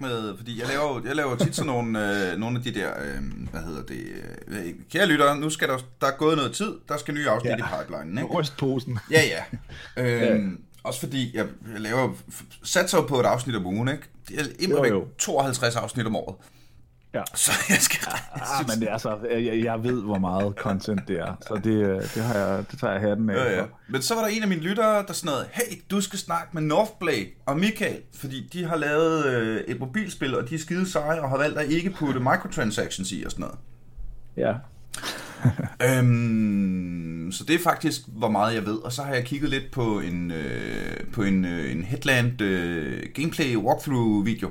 med, fordi jeg laver, jeg laver tit sådan nogle, øh, nogle af de der, øh, hvad hedder det, øh, kære lytter, nu skal der, der er gået noget tid, der skal nye afsnit ja. i pipelinen, ikke? Rystposen. Ja, ja. Øh, ja. Også fordi jeg, jeg laver, satser på et afsnit om ugen, ikke? Det er væk 52 afsnit om året. Ja. Så jeg skal ah, men det er så, jeg, jeg ved, hvor meget content det er, så det, øh, det, har jeg, det tager jeg hatten af ja, ja. Men så var der en af mine lyttere, der sådan noget, hey, du skal snakke med Northblade og Michael, fordi de har lavet øh, et mobilspil, og de er skide seje, og har valgt at ikke putte microtransactions i og sådan noget. Ja. øhm, så det er faktisk, hvor meget jeg ved. Og så har jeg kigget lidt på en, øh, på en, øh, en Headland øh, gameplay walkthrough video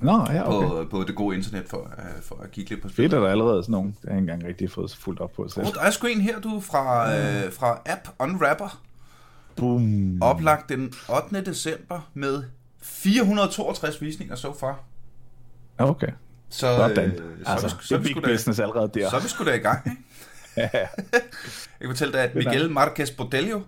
Nå, ja, okay. på, på det gode internet for, uh, for at kigge lidt på spillet. Fedt, er der allerede sådan nogle, der har ikke engang rigtig fået fuldt op på selv. Oh, der er sgu en her, du, fra, uh, fra App Unwrapper. Boom. Oplagt den 8. december med 462 visninger så so far. Okay. Så, uh, så, altså, så, så, er big business allerede der. Så er vi sgu da i gang, ikke? ja. Jeg kan fortælle dig, at Miguel Marquez Botelho,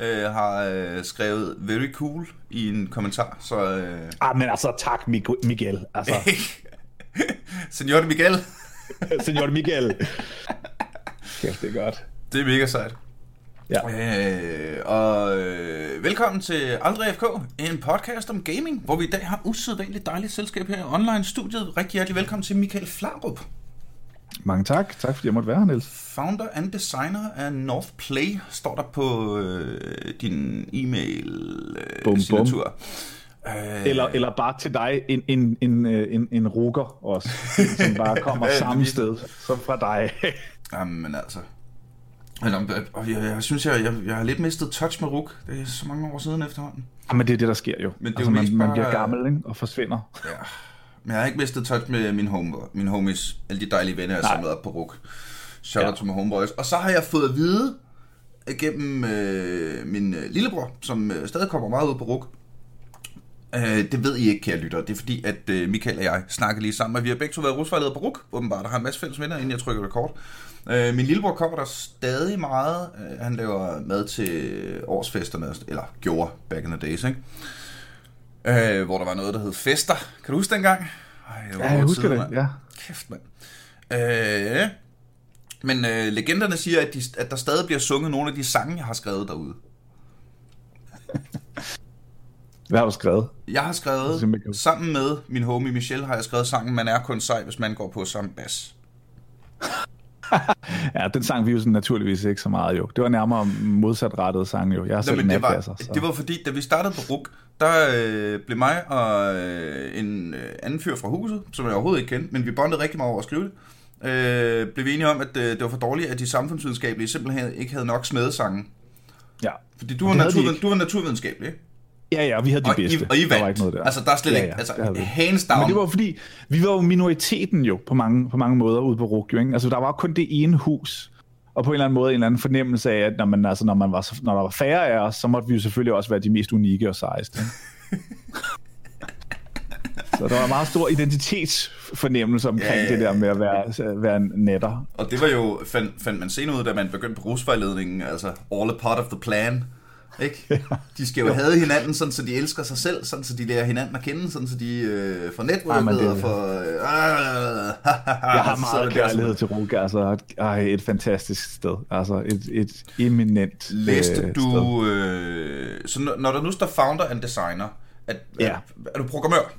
øh, har øh, skrevet very cool i en kommentar. Så, øh... Ah, men altså tak Miguel. Altså. Senor Miguel. Senor Miguel. Kæft, det er godt. Det er mega sejt. Ja. Øh, og øh, velkommen til Aldrig FK, en podcast om gaming, hvor vi i dag har usædvanligt dejligt selskab her i online-studiet. Rigtig hjertelig velkommen til Michael Flarup. Mange tak. Tak fordi jeg måtte være her, Niels. Founder and designer af North Play, står der på øh, din e-mail-signatur. Øh, øh, eller, eller bare til dig, en, en, en, øh, en, en rukker også, som bare kommer samme sted som fra dig. Jamen altså. Men, og jeg, jeg synes, jeg, jeg, jeg har lidt mistet touch med Ruk. Det er så mange år siden efterhånden. Jamen det er det, der sker jo. Men det altså, man, man bliver gammel ikke? og forsvinder. Ja. Men jeg har ikke mistet touch med min, home, min homies, alle de dejlige venner, jeg har samlet op på RUK. Shout out ja. to my homeboys. Og så har jeg fået at vide gennem øh, min øh, lillebror, som øh, stadig kommer meget ud på RUK. Øh, det ved I ikke, kære lytter. Det er fordi, at øh, Michael og jeg snakker lige sammen, og vi har begge to været rusvejleder på RUK, åbenbart, der har en masse fælles venner, inden jeg trykker rekord. Øh, min lillebror kommer der stadig meget. Øh, han laver mad til årsfesterne, eller gjorde back in the days, ikke? Øh, hvor der var noget, der hed Fester. Kan du huske dengang? Ej, det var ja, jeg husker tid, det, man. ja. Kæft, mand. Øh, men øh, legenderne siger, at, de, at der stadig bliver sunget nogle af de sange, jeg har skrevet derude. Hvad har du skrevet? Jeg har skrevet, sammen med min homie Michelle, har jeg skrevet sangen Man er kun sej, hvis man går på samme bas. ja, den sang vi jo sådan naturligvis ikke så meget jo. Det var nærmere modsatrettet sang jo. Jeg har Nå, selv det, var, så. det var fordi, da vi startede på RUK, der øh, blev mig og øh, en øh, anden fyr fra huset, som jeg overhovedet ikke kendte, men vi bondede rigtig meget over at skrive det, øh, blev vi enige om, at øh, det var for dårligt, at de samfundsvidenskabelige simpelthen ikke havde nok smedesange. Ja. Fordi du var, naturviden, du var naturvidenskabelig, ikke? Ja, ja, vi havde de og bedste. I, og I vandt. Der var ikke noget der. Altså, der er slet ja, ja, ikke, altså, hands down. Men det var fordi, vi var jo minoriteten jo, på mange, på mange måder ude på RUK, ikke? Altså, der var kun det ene hus, og på en eller anden måde en eller anden fornemmelse af, at når, man, altså, når, man var, når der var færre af os, så måtte vi jo selvfølgelig også være de mest unikke og sejeste. så der var meget stor identitetsfornemmelse omkring ja, ja, ja. det der med at være, være netter. Og det var jo, fandt, fandt man senere ud, da man begyndte på rusvejledningen, altså all a part of the plan. Ikke? De skal jo ja. have hinanden, sådan, så de elsker sig selv, sådan, så de lærer hinanden at kende, sådan, så de øh, får netværket og får... Øh, jeg har meget kærlighed til Ruka, altså ej, et fantastisk sted, altså et, et eminent Læste øh, du... Øh, så når, når der nu står founder and designer, at, ja. er, er du programmør?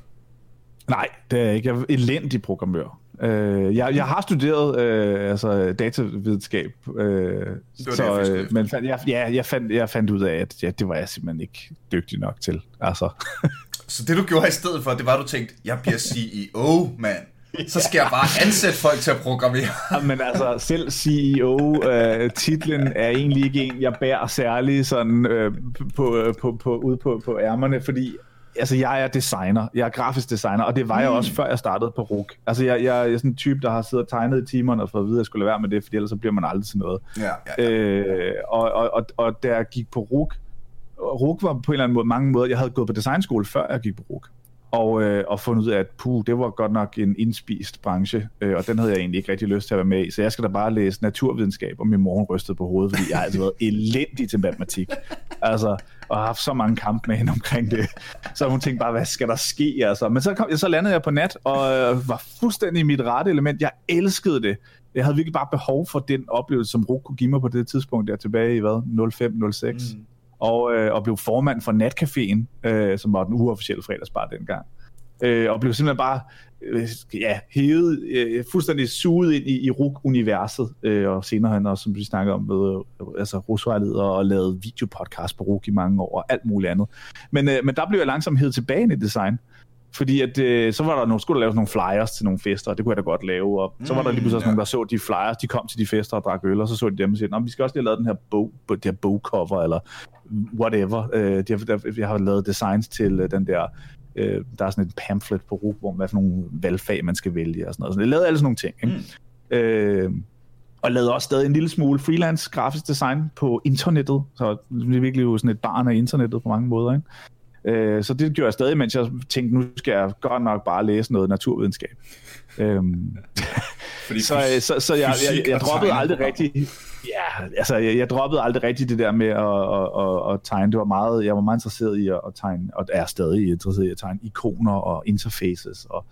Nej, det er jeg ikke. Jeg er elendig programmør. Øh, jeg, jeg har studeret øh, altså datavidenskab, øh, det så, det, øh, men fandt, jeg, ja, jeg, fandt, jeg fandt ud af, at ja, det var jeg simpelthen ikke dygtig nok til. Altså. så det du gjorde i stedet for, det var, at du tænkte, jeg bliver CEO, mand. Så skal jeg bare ansætte folk til at programmere. ja, men altså, selv CEO-titlen øh, er egentlig ikke en, jeg bærer særlig sådan øh, på, øh, på, på, ude på, på ærmerne, fordi altså jeg er designer, jeg er grafisk designer, og det var jeg mm. også før jeg startede på RUK. Altså jeg, jeg, jeg er sådan en type, der har siddet og tegnet i timerne og fået at vide, at jeg skulle lade være med det, for ellers så bliver man aldrig til noget. Ja, ja, ja. Øh, og, og, og, og da jeg gik på RUK, RUK var på en eller anden måde, mange måder, jeg havde gået på designskole, før jeg gik på RUK. og, øh, og fundet ud af, at puh, det var godt nok en indspist branche, øh, og den havde jeg egentlig ikke rigtig lyst til at være med i, så jeg skal da bare læse naturvidenskab, og min mor rystede på hovedet, fordi jeg har altid været elendig til matematik, altså, og har haft så mange kampe med hende omkring det, så hun tænkte bare, hvad skal der ske, altså, men så, kom, så landede jeg på nat, og øh, var fuldstændig i mit rette element, jeg elskede det, jeg havde virkelig bare behov for den oplevelse, som RUK kunne give mig på det tidspunkt, der tilbage i hvad, 05-06, mm. Og, øh, og blev formand for Natcaféen, øh, som var den uofficielle fredagsbar dengang. Øh, og blev simpelthen bare ja, hævet, øh, fuldstændig suget ind i, i RUK-universet, øh, og senere han også, som vi snakkede om, med, øh, altså rusvejleder og lavet videopodcast på RUK i mange år, og alt muligt andet. Men, øh, men der blev jeg langsomt hævet tilbage i design, fordi at, øh, så var der nogle, skulle der laves nogle flyers til nogle fester, og det kunne jeg da godt lave. Og så var der lige pludselig mm, ja. nogen, der så de flyers, de kom til de fester og drak øl, og så så de dem og sagde, vi skal også lige have lavet den her bog, det her bogcover, eller whatever. Øh, de har, der, jeg har lavet designs til øh, den der, øh, der er sådan et pamphlet på hvor hvad for nogle valgfag man skal vælge og sådan noget. Så jeg lavede alle sådan nogle ting. Ikke? Mm. Øh, og lavede også stadig en lille smule freelance grafisk design på internettet, så det er virkelig jo sådan et barn af internettet på mange måder. Ikke? Øh, så det gjorde jeg stadig, mens jeg tænkte, nu skal jeg godt nok bare læse noget naturvidenskab. øhm, så, så, så, så jeg, jeg, jeg, jeg droppede aldrig rigtig Ja, altså jeg, jeg droppede aldrig rigtig det der med at, at, at, at tegne. Det var meget, jeg var meget interesseret i at, at tegne, og er stadig interesseret i at tegne ikoner og interfaces og,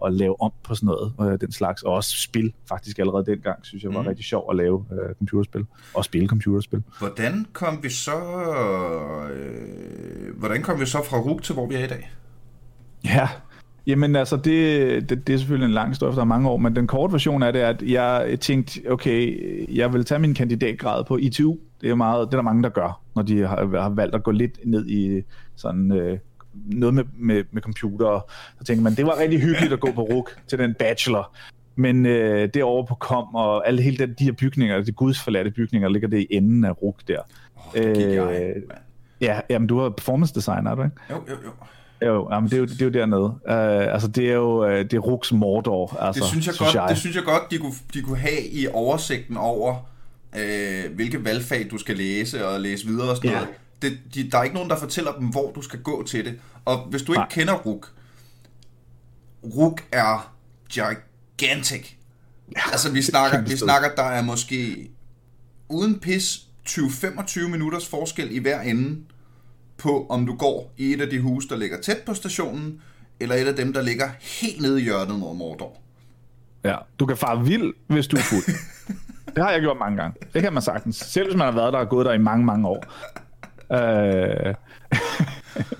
og lave om på sådan noget, øh, den slags. Og også spil, faktisk allerede dengang, synes jeg var mm. rigtig sjov at lave øh, computerspil. Og spille computerspil. Hvordan kom vi så øh, hvordan kom vi så fra RUG til, hvor vi er i dag? Ja, Jamen altså, det, det, det er selvfølgelig en lang historie, for der er mange år, men den korte version af det er, at jeg tænkte, okay, jeg vil tage min kandidatgrad på ITU. Det er, meget, det er der mange, der gør, når de har, har valgt at gå lidt ned i sådan øh, noget med, med, med computer. Så tænker man, det var rigtig hyggeligt at gå på RUK til den bachelor. Men øh, det over på kom, og alle hele den, de her bygninger, de gudsforladte bygninger, ligger det i enden af RUK der. Oh, det øh, jeg, ja, jamen, du er performance designer, er du ikke? Jo, jo, jo. Jo, jamen, det, er jo, det er jo dernede. Uh, altså, det er jo uh, det er Ruks Mordor. Altså, det synes jeg, synes godt, jeg. Det synes jeg godt, de kunne, de kunne have i oversigten over, uh, hvilke valgfag du skal læse og læse videre og sådan yeah. noget. Det, de, der er ikke nogen, der fortæller dem, hvor du skal gå til det. Og hvis du ikke Nej. kender Ruk, Ruk er gigantic. Ja, altså, vi snakker, vi snakker, der er måske uden pis 20-25 minutters forskel i hver ende på, om du går i et af de huse, der ligger tæt på stationen, eller et af dem, der ligger helt nede i hjørnet mod Mordor. Ja, du kan fare vild, hvis du er fuld. det har jeg gjort mange gange. Det kan man sagtens. Selv hvis man har været der og gået der i mange, mange år. Øh...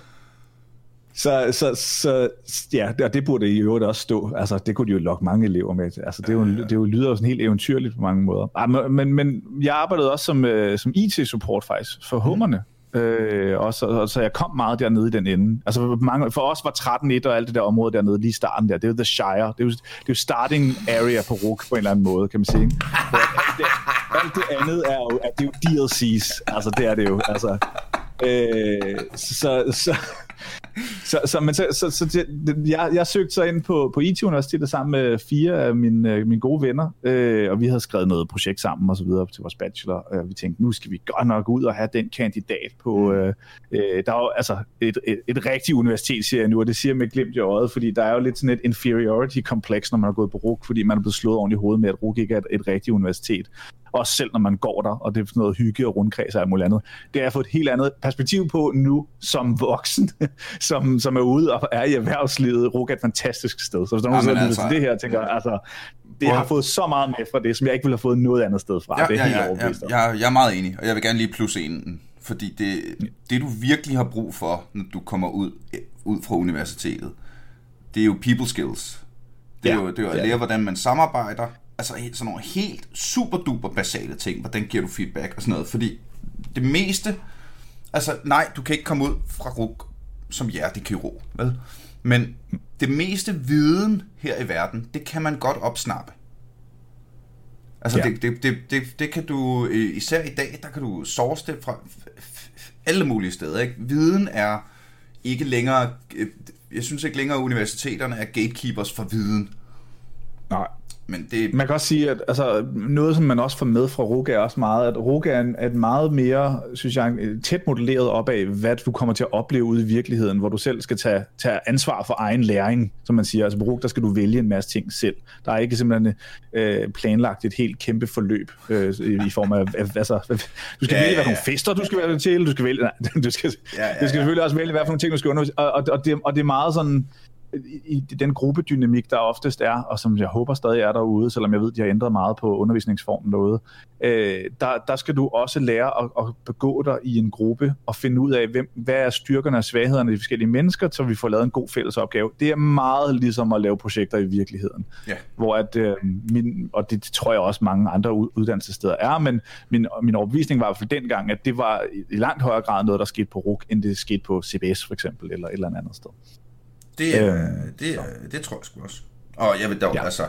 så, så, så, ja, og det burde i øvrigt også stå. Altså, det kunne de jo lokke mange elever med. Altså, det, er jo, det er jo lyder sådan helt eventyrligt på mange måder. Ah, men, men jeg arbejdede også som, uh, som IT-support faktisk for hummerne. Øh, og så, og så jeg kom meget dernede i den ende. Altså mange, for os var 13-1 og alt det der område dernede lige starten der. Det er jo The Shire. Det er jo, det er jo starting area på RUK på en eller anden måde, kan man sige. alt, det, alt det andet er jo, er det er jo DLC's. Altså det er det jo. Altså, øh, så, så, så, så, men så, så, så det, jeg, jeg søgte så ind på, på IT Universitetet sammen med fire af mine, øh, mine gode venner, øh, og vi havde skrevet noget projekt sammen og så videre til vores bachelor. Øh, vi tænkte, nu skal vi godt nok ud og have den kandidat på... Mm. Øh, øh, der er jo altså et, et, et rigtigt universitet, siger jeg nu, og det siger med glimt i øjet, fordi der er jo lidt sådan et inferiority-kompleks, når man har gået på RUK, fordi man er blevet slået ordentligt i hovedet med, at RUK ikke er et, et rigtigt universitet også selv når man går der, og det er sådan noget hygge og rundkreds og alt muligt andet. Det har jeg fået et helt andet perspektiv på nu som voksen, som, som er ude og er i erhvervslivet. RUG er et fantastisk sted. Så hvis der er nogen, der altså, til det her, tænker altså, det har fået så meget med fra det, som jeg ikke ville have fået noget andet sted fra. Ja, det er ja, helt ja, ja, jeg, jeg er meget enig, og jeg vil gerne lige plus en, fordi det, det du virkelig har brug for, når du kommer ud, ud fra universitetet, det er jo people skills. Det er ja, jo, det er jo at lære, hvordan man samarbejder, altså sådan nogle helt super duper basale ting. Hvordan giver du feedback og sådan noget. Fordi det meste, altså nej, du kan ikke komme ud fra RUG som hjertekirurg, vel? Men det meste viden her i verden, det kan man godt opsnappe. Altså ja. det, det, det, det, det kan du, især i dag, der kan du source det fra alle mulige steder. Ikke? Viden er ikke længere, jeg synes ikke længere, at universiteterne er gatekeepers for viden. Nej. Men det... Man kan også sige, at altså, noget, som man også får med fra Ruga, er også meget, at Ruga er, en, er et meget mere, synes jeg, tæt modelleret op af, hvad du kommer til at opleve ude i virkeligheden, hvor du selv skal tage, tage ansvar for egen læring, som man siger. Altså på Ruga, der skal du vælge en masse ting selv. Der er ikke simpelthen øh, planlagt et helt kæmpe forløb øh, i form af, altså, du skal ja, vælge, hvad nogle fester du skal vælge til, du skal vælge, nej, du skal, ja, ja, ja. du skal selvfølgelig også vælge, hvad for nogle ting du skal undervise, og, og, og, det, og det er meget sådan, i den gruppedynamik, der oftest er, og som jeg håber stadig er derude, selvom jeg ved, de har ændret meget på undervisningsformen noget, øh, der, der skal du også lære at, at begå dig i en gruppe og finde ud af, hvem, hvad er styrkerne og svaghederne i de forskellige mennesker, så vi får lavet en god fælles opgave. Det er meget ligesom at lave projekter i virkeligheden. Ja. Hvor at, øh, min, og det, det tror jeg også mange andre uddannelsessteder er, men min, min overbevisning var i hvert fald dengang, at det var i langt højere grad noget, der skete på RUK, end det skete på CBS for eksempel, eller et eller andet sted. Det, øh, det, det tror jeg sgu også. Og jeg vil dog, ja. altså,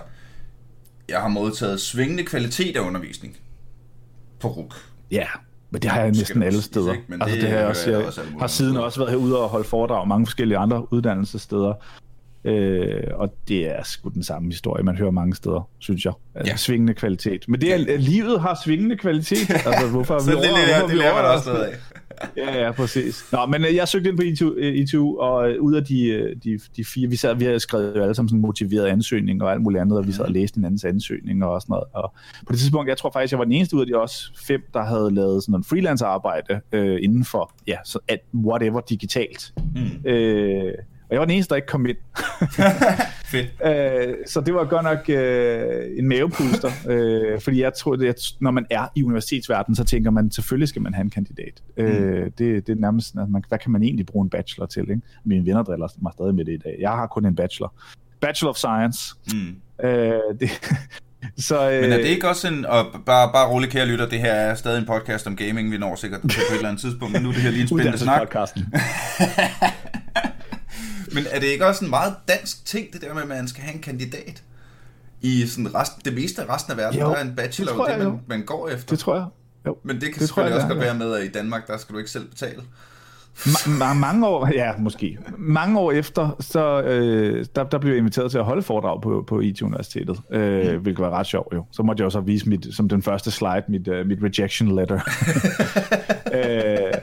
jeg har modtaget svingende kvalitet af undervisning på RUK. Ja, men det har jeg næsten alle steder. Sige, altså, det, det har jeg også, jeg, også har siden også været herude og holde foredrag mange forskellige andre uddannelsessteder. Øh, og det er sgu den samme historie, man hører mange steder, synes jeg. Altså, ja. Svingende kvalitet. Men det er, livet har svingende kvalitet. Altså, hvorfor Så vi det, over, det, det lærer man også noget af. ja, ja, præcis. Nå, men øh, jeg søgte ind på ITU, ITU og øh, ud af de, øh, de, de fire, vi sad, vi havde skrevet jo alle sammen sådan motiveret ansøgning og alt muligt andet, og vi sad og læste hinandens ansøgning og sådan noget. Og på det tidspunkt, jeg tror faktisk, jeg var den eneste ud af de også fem, der havde lavet sådan noget freelance arbejde øh, inden for, ja, så at whatever digitalt. Mm. Øh, og jeg var den eneste, der ikke kom ind. Fedt. Øh, så det var godt nok øh, en mavepuster, øh, fordi jeg tror, at når man er i universitetsverdenen, så tænker man, selvfølgelig skal man have en kandidat. Mm. Øh, det, det er nærmest, at man, hvad kan man egentlig bruge en bachelor til? Ikke? Mine venner driller mig stadig med det i dag. Jeg har kun en bachelor. Bachelor of Science. Mm. Øh, det, så, øh... Men er det ikke også en, og bare, bare rolig kære lytter, det her er stadig en podcast om gaming, vi når sikkert på et eller andet tidspunkt, men nu er det her lige en spændende snak. Men er det ikke også en meget dansk ting, det der med, at man skal have en kandidat? I sådan resten, det meste af resten af verden, jo, der er en bachelor, det, jeg, det man, man går efter. Det tror jeg. Jo. Men det kan det selvfølgelig jeg, også godt være med, at i Danmark, der skal du ikke selv betale. Ma- mange år, ja, måske. Mange år efter, så øh, der, der blev jeg inviteret til at holde foredrag på, på IT-universitetet, øh, mm. hvilket var ret sjovt jo. Så måtte jeg også vise mit, som den første slide, mit, uh, mit rejection letter. øh,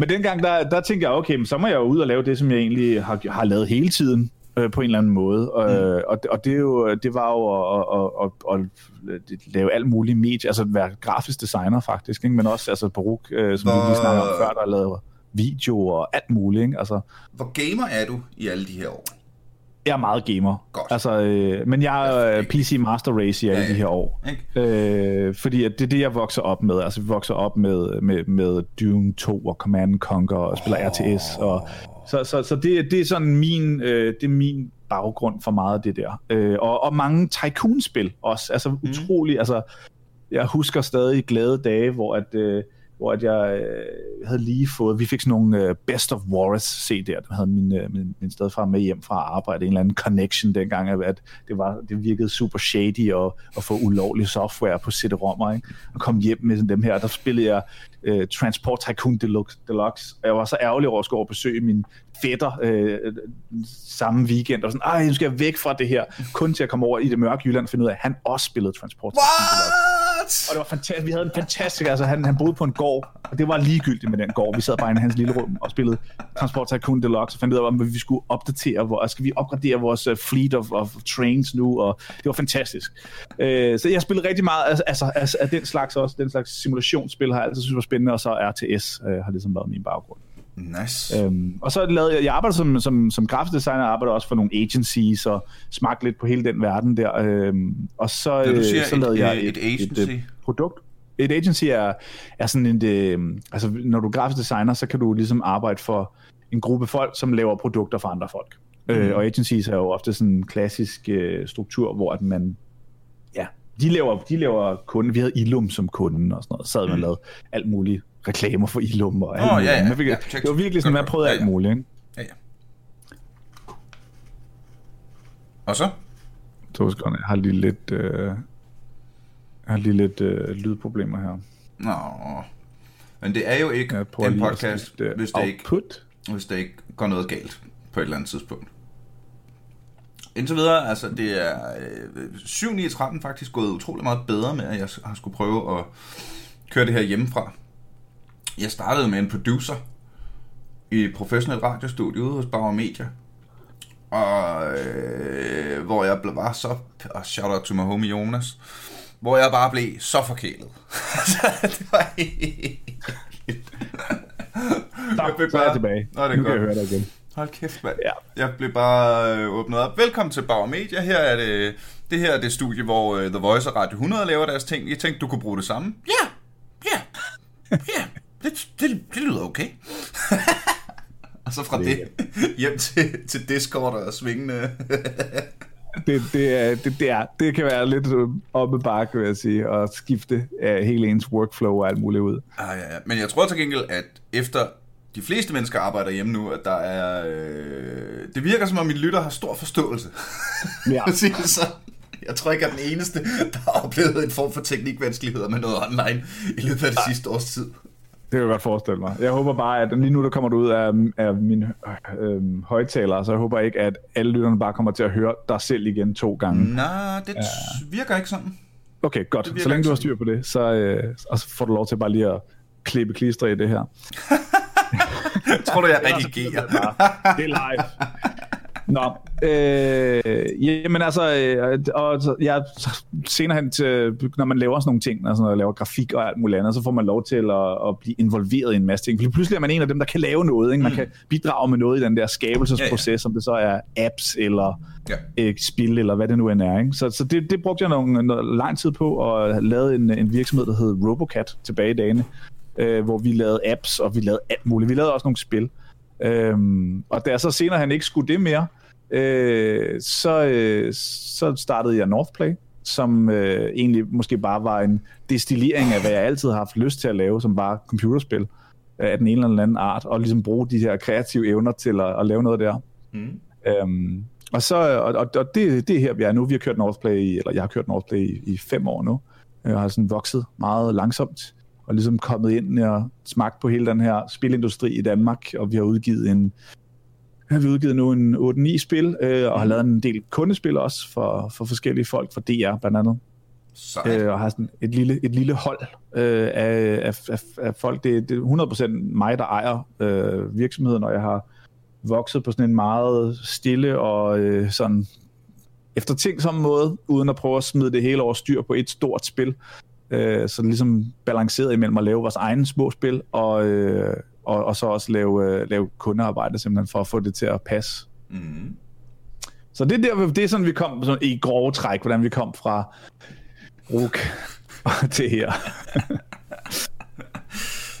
men dengang, der, der tænkte jeg, okay, men så må jeg jo ud og lave det, som jeg egentlig har, har lavet hele tiden, øh, på en eller anden måde. Mm. Øh, og, og det, er jo, det var jo at, at, at, at lave alt muligt medie, altså være grafisk designer faktisk, ikke? men også altså peruk, øh, som Hvor... vi lige snakkede om før, der lavede videoer og alt muligt. Ikke? Altså, Hvor gamer er du i alle de her år? Jeg er meget gamer. Godt. Altså, øh, men jeg er PC Master Race i alle ja, ja. de her år. Øh, fordi at det er det, jeg vokser op med. Altså, vi vokser op med, med, med Doom 2 og Command Conquer og spiller oh. RTS. Og, så så, så det, det er sådan min, øh, det er min baggrund for meget af det der. Øh, og, og mange Tycoon-spil også. Altså, mm. utrolig. Altså, jeg husker stadig glade dage, hvor at... Øh, hvor at jeg øh, havde lige fået, vi fik sådan nogle øh, Best of Wars CD'er, der havde min, øh, min, min stedfar med hjem fra arbejde, en eller anden connection dengang, at det, var, det virkede super shady at, at få ulovlig software på CD-rommer, ikke? og kom hjem med sådan dem her, der spillede jeg øh, Transport Tycoon Deluxe, Deluxe, og jeg var så ærgerlig over at skulle over besøge min fætter øh, samme weekend, og sådan, ej, nu skal jeg væk fra det her, kun til at komme over i det mørke Jylland og finde ud af, at han også spillede Transport Tycoon Deluxe. What? Og det var fantastisk. Vi havde en fantastisk, altså han, han boede på en gård, og det var ligegyldigt med den gård. Vi sad bare i hans lille rum og spillede Transport Tycoon Deluxe, og fandt ud af, om vi skulle opdatere, hvor, altså, skal vi opgradere vores uh, fleet of, of trains nu, og det var fantastisk. Uh, så jeg spillede rigtig meget altså, altså, altså, af den slags også, den slags simulationsspil har jeg altid synes var spændende, og så RTS uh, øh, har ligesom været min baggrund. Nice. Øhm, og så lavede jeg, jeg arbejder som, som, som grafisk designer, arbejder også for nogle agencies, og smagte lidt på hele den verden der. Øhm, og så, Når du siger så lavede et, jeg et, et agency? Et, et produkt. Et agency er, er sådan en, det, øhm, altså når du er grafisk designer, så kan du ligesom arbejde for en gruppe folk, som laver produkter for andre folk. Mm. Øh, og agencies er jo ofte sådan en klassisk øh, struktur, hvor at man, ja, de laver, de laver kunden, vi havde Ilum som kunden og sådan noget, så havde mm. man lavet alt muligt reklamer for Ilum og alt oh. Ja, ja. Fik, ja, det var virkelig sådan, at man prøvede ja, ja. alt muligt. Ikke? Ja, ja. Og så? To sekunder, jeg har lige lidt, øh, jeg har lige lidt øh, lydproblemer her. Nå, men det er jo ikke en podcast, hvis det, ikke, hvis det ikke går noget galt på et eller andet tidspunkt. Indtil videre, altså det er øh, 7 9 13 faktisk gået utrolig meget bedre med, at jeg har skulle prøve at køre det her hjemmefra. Jeg startede med en producer i et professionelt radiostudio ude hos Bauer Media. Og øh, hvor jeg blev bare så, og shout out to my homie Jonas, hvor jeg bare blev så forkælet. det var helt... Tak, så er jeg tilbage. Nå, det er nu godt. kan jeg høre dig igen. Hold kæft, mand. Ja. Jeg blev bare øh, åbnet op. Velkommen til Bauer Media. Her er det, det her er det studie, hvor øh, The Voice og Radio 100 laver deres ting. Jeg tænkte, du kunne bruge det samme. Ja, ja, ja. Det, det, det lyder okay. og så fra det, hjem til, til Discord og svingende. Det, det, er, det, det, er, det kan være lidt øh, op ad bakke, vil jeg sige, at skifte uh, hele ens workflow og alt muligt ud. ah, ja, ja. Men jeg tror til gengæld, at efter de fleste mennesker arbejder hjemme nu, at der er... Øh, det virker som om, min lytter har stor forståelse. Ja. det sådan. Jeg tror ikke, jeg er den eneste, der har oplevet en form for teknikvanskeligheder med noget online i løbet af det sidste års tid. Det kan jeg godt forestille mig. Jeg håber bare, at lige nu, der kommer du ud af, af mine øh, højtalere, så jeg håber ikke, at alle lytterne bare kommer til at høre dig selv igen to gange. Nej, det ja. virker ikke sådan. Okay, godt. Så længe du har styr på det, så, øh, og så får du lov til bare lige at klippe klister i det her. Tror du, jeg redigerer? Det er live. Nå, øh, jamen altså, øh, og så- jeg senere hen til, når man laver sådan nogle ting, altså når man laver grafik og alt muligt andet, så får man lov til at, at blive involveret i en masse ting. For pludselig er man en af dem, der kan lave noget, ikke? Man kan bidrage med noget i den der skabelsesproces, Ja, ja. om det så er apps eller Ja. øh, spil, eller hvad det nu end er. Ikke? Så, så det, det brugte jeg nogle, noget lang tid på, og have lavet en, en virksomhed, der hed Robocat tilbage i dagene, øh, hvor vi lavede apps, og vi lavede alt muligt. Vi lavede også nogle spil. Øhm, og da jeg så senere han ikke skulle det mere, øh, så, øh, så startede jeg Northplay, som øh, egentlig måske bare var en destillering af, hvad jeg altid har haft lyst til at lave, som bare computerspil øh, af den ene eller anden art, og ligesom bruge de her kreative evner til at, at lave noget der. Mm. Øhm, og så, og, og, og det, det er her, vi er nu. Vi har kørt Northplay, i, eller jeg har kørt Northplay i, i fem år nu. Jeg har sådan vokset meget langsomt, og ligesom kommet ind og smagt på hele den her spilindustri i Danmark, og vi har udgivet en har vi udgivet nu en 8-9 spil, øh, og har lavet en del kundespil også for, for forskellige folk, for DR blandt andet Sejt. øh, og har sådan et lille, et lille hold øh, af, af, af, af folk. Det, det er 100% mig, der ejer øh, virksomheden, og jeg har vokset på sådan en meget stille og øh, sådan eftertænksom måde, uden at prøve at smide det hele over styr på et stort spil. Øh, så ligesom balanceret imellem at lave vores egne små spil, og, øh, og, og så også lave, øh, lave kundearbejde simpelthen for at få det til at passe. Mm. Så det er, der, det er sådan, vi kom sådan, i grove træk, hvordan vi kom fra RUK til her.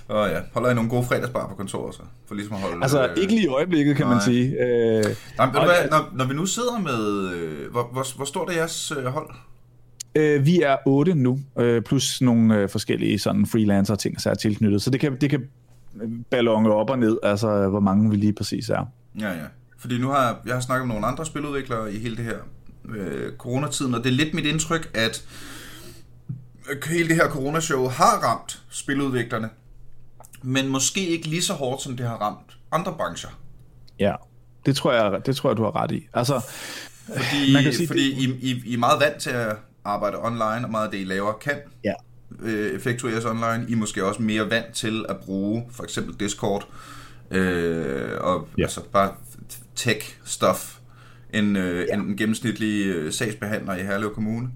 Og ja, holder I nogle gode fredagsbar på kontoret så? For ligesom at holde... Altså, øh, ikke lige i øjeblikket, kan man nej. sige. Øh, Nej, men og- hvad, når, når vi nu sidder med... Øh, hvor, hvor, hvor stort er jeres øh, hold? øh, vi er otte nu, øh, plus nogle øh, forskellige sådan freelancer ting, der er tilknyttet. Så det kan, det kan ballonge op og ned, altså hvor mange vi lige præcis er. Ja, ja. Fordi nu har jeg har snakket med nogle andre spiludviklere i hele det her øh, coronatiden, og det er lidt mit indtryk, at hele det her coronashow har ramt spiludviklerne, men måske ikke lige så hårdt, som det har ramt andre brancher. Ja, det tror jeg, det tror jeg du har ret i. Altså, Fordi, Man kan sige, fordi I, I, I er meget vant til at arbejde online, og meget af det, I laver, kan ja, øh, effektueres online. I er måske også mere vant til at bruge for eksempel Discord øh, og Ja. altså bare tech-stuff end, øh, ja. end en gennemsnitlig øh, sagsbehandler i Herlev Kommune.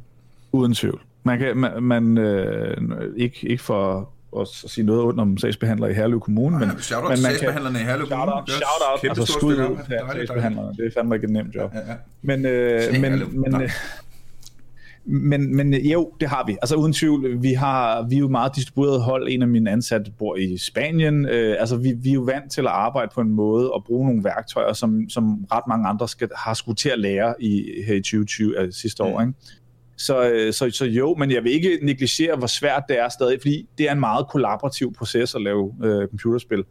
uden tvivl. Man kan, man, man øh, ikke, ikke for at sige noget ondt om sagsbehandlere i Herlev Kommune, men, Men, shout out men man kan, sagsbehandlerne i Herlev Kommune. Shout out, Det shout out, altså skud ud til sagsbehandlerne. Det er fandme ikke et nemt job. Ja, ja. Men, øh, men, men, men, men øh, jo, det har vi. Altså uden tvivl, vi, har, vi er jo meget distribueret hold. En af mine ansatte bor i Spanien. Øh, altså vi, vi er jo vant til at arbejde på en måde og bruge nogle værktøjer, som, som ret mange andre skal, har skulle til at lære i, her i 2020 øh, sidste år. Ikke? Så, øh, så, så jo, men jeg vil ikke negligere, hvor svært det er stadig, fordi det er en meget kollaborativ proces at lave øh, computerspil.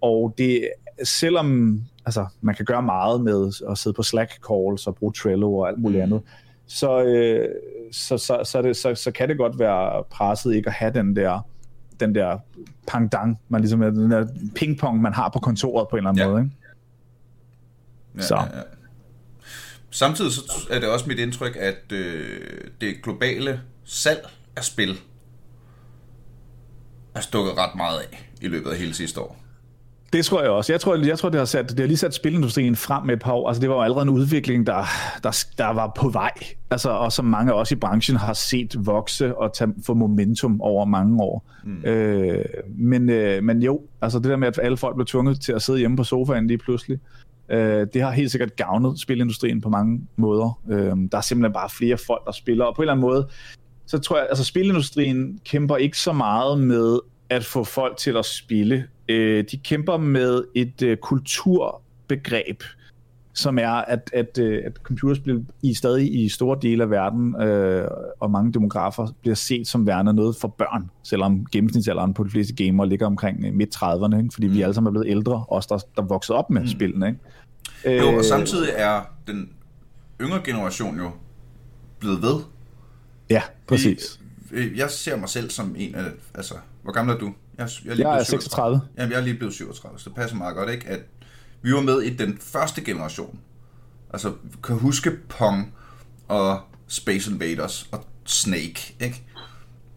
Og det, selvom altså, man kan gøre meget med at sidde på Slack-calls og bruge Trello og alt muligt andet, så, øh, så, så, så, det, så, så kan det godt være presset ikke at have den der den der pangdang, man ligesom er, den der pingpong, man har på kontoret på en eller anden Ja. måde. Ikke? Ja, Så. Ja, ja. Samtidig så er det også mit indtryk, at øh, det globale salg af spil er stukket ret meget af i løbet af hele sidste år. Det tror jeg også. Jeg tror, jeg tror det, har sat, det har lige sat spilindustrien frem med et par år. Altså, det var jo allerede en udvikling, der, der, der var på vej. Altså, og som mange af os i branchen har set vokse og tage, få momentum over mange år. Mm. Øh, men, øh, men jo, altså det der med, at alle folk blev tvunget til at sidde hjemme på sofaen lige pludselig, øh, det har helt sikkert gavnet spilindustrien på mange måder. Øh, der er simpelthen bare flere folk, der spiller, og på en eller anden måde, så tror jeg, altså spilindustrien kæmper ikke så meget med at få folk til at spille. Øh, de kæmper med et øh, kulturbegreb, som er, at, at, øh, at computerspil i stadig i store dele af verden øh, og mange demografer bliver set som værende noget for børn, selvom gennemsnitsalderen på de fleste gamer ligger omkring øh, midt-30'erne, ikke? fordi mm. vi alle sammen er blevet ældre, os der, der voksede op med mm. spillene. Ikke? Jo, og øh, samtidig er den yngre generation jo blevet ved. Ja, præcis. Vi, jeg ser mig selv som en af, altså, hvor gammel er du? Jeg, jeg er, lige jeg er 36. Jamen, jeg er lige blevet 37, så det passer meget godt, ikke? At vi var med i den første generation. Altså, kan huske Pong og Space Invaders og Snake, ikke?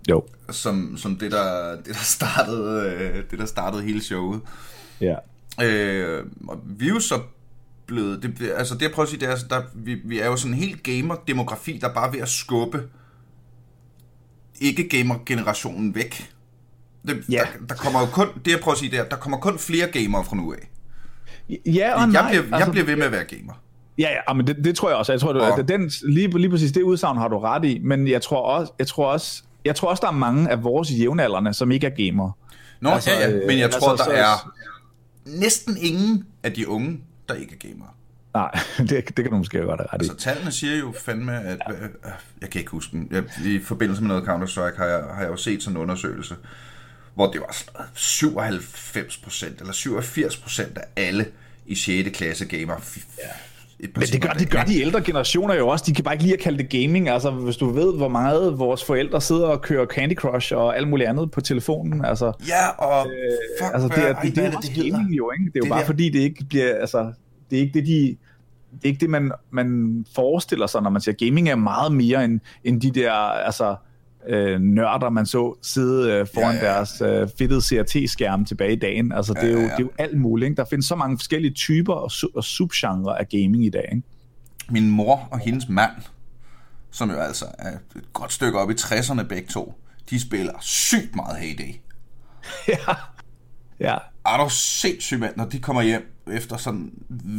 Jo. Som, som det, der, det, der startede, øh, det, der startede hele showet. Ja. Øh, og vi er jo så blevet... Det, altså, det jeg prøver at sige, det er, altså, der, vi, vi er jo sådan en helt gamer-demografi, der bare er ved at skubbe ikke-gamer-generationen væk. Det, ja. der, der kommer jo kun, det jeg prøver at sige, det er, der kommer kun flere gamere fra nu af. Ja og jeg nej. Bliver, jeg altså, bliver ved med at være gamer. Ja, ja, men det, det tror jeg også. Jeg tror, du, og... den, lige, lige præcis det udsagn har du ret i, men jeg tror også, jeg tror også, jeg tror også, der er mange af vores jævnaldrende, som ikke er gamere. Nå, altså, ja, ja, men jeg tror, altså, der så, er næsten ingen af de unge, der ikke er gamere. Nej, det, det kan du måske godt have ret i. Altså, tallene siger jo fandme, at... Ja. Øh, jeg kan ikke huske den. Jeg, I forbindelse med noget Counter-Strike har jeg, har jeg jo set sådan en undersøgelse, hvor det var 97 procent eller 87 procent af alle i 6. klasse gamer. Ja. Men det gør, det gør de ældre generationer jo også. De kan bare ikke lide at kalde det gaming. Altså, hvis du ved, hvor meget vores forældre sidder og kører Candy Crush og alt muligt andet på telefonen. Altså, ja, og øh, fuck, altså, det, er, det, det, det, er det gaming jo, ikke? Det er jo det bare der. fordi, det ikke bliver... Altså, det er ikke det, de det er ikke det, man, man forestiller sig, når man siger, gaming er meget mere end, end de der, altså, øh, nørder, man så sidde øh, foran ja, ja. deres øh, fedtede CRT-skærm tilbage i dagen. Altså, det, er jo, ja, ja. det er jo alt muligt. Ikke? Der findes så mange forskellige typer og, su- og subgenre af gaming i dag. Ikke? Min mor og hendes mand, som jo altså er et godt stykke op i 60'erne begge to, de spiller sygt meget Heyday. ja. Ja. Er du sindssygt, mand, når de kommer hjem efter sådan en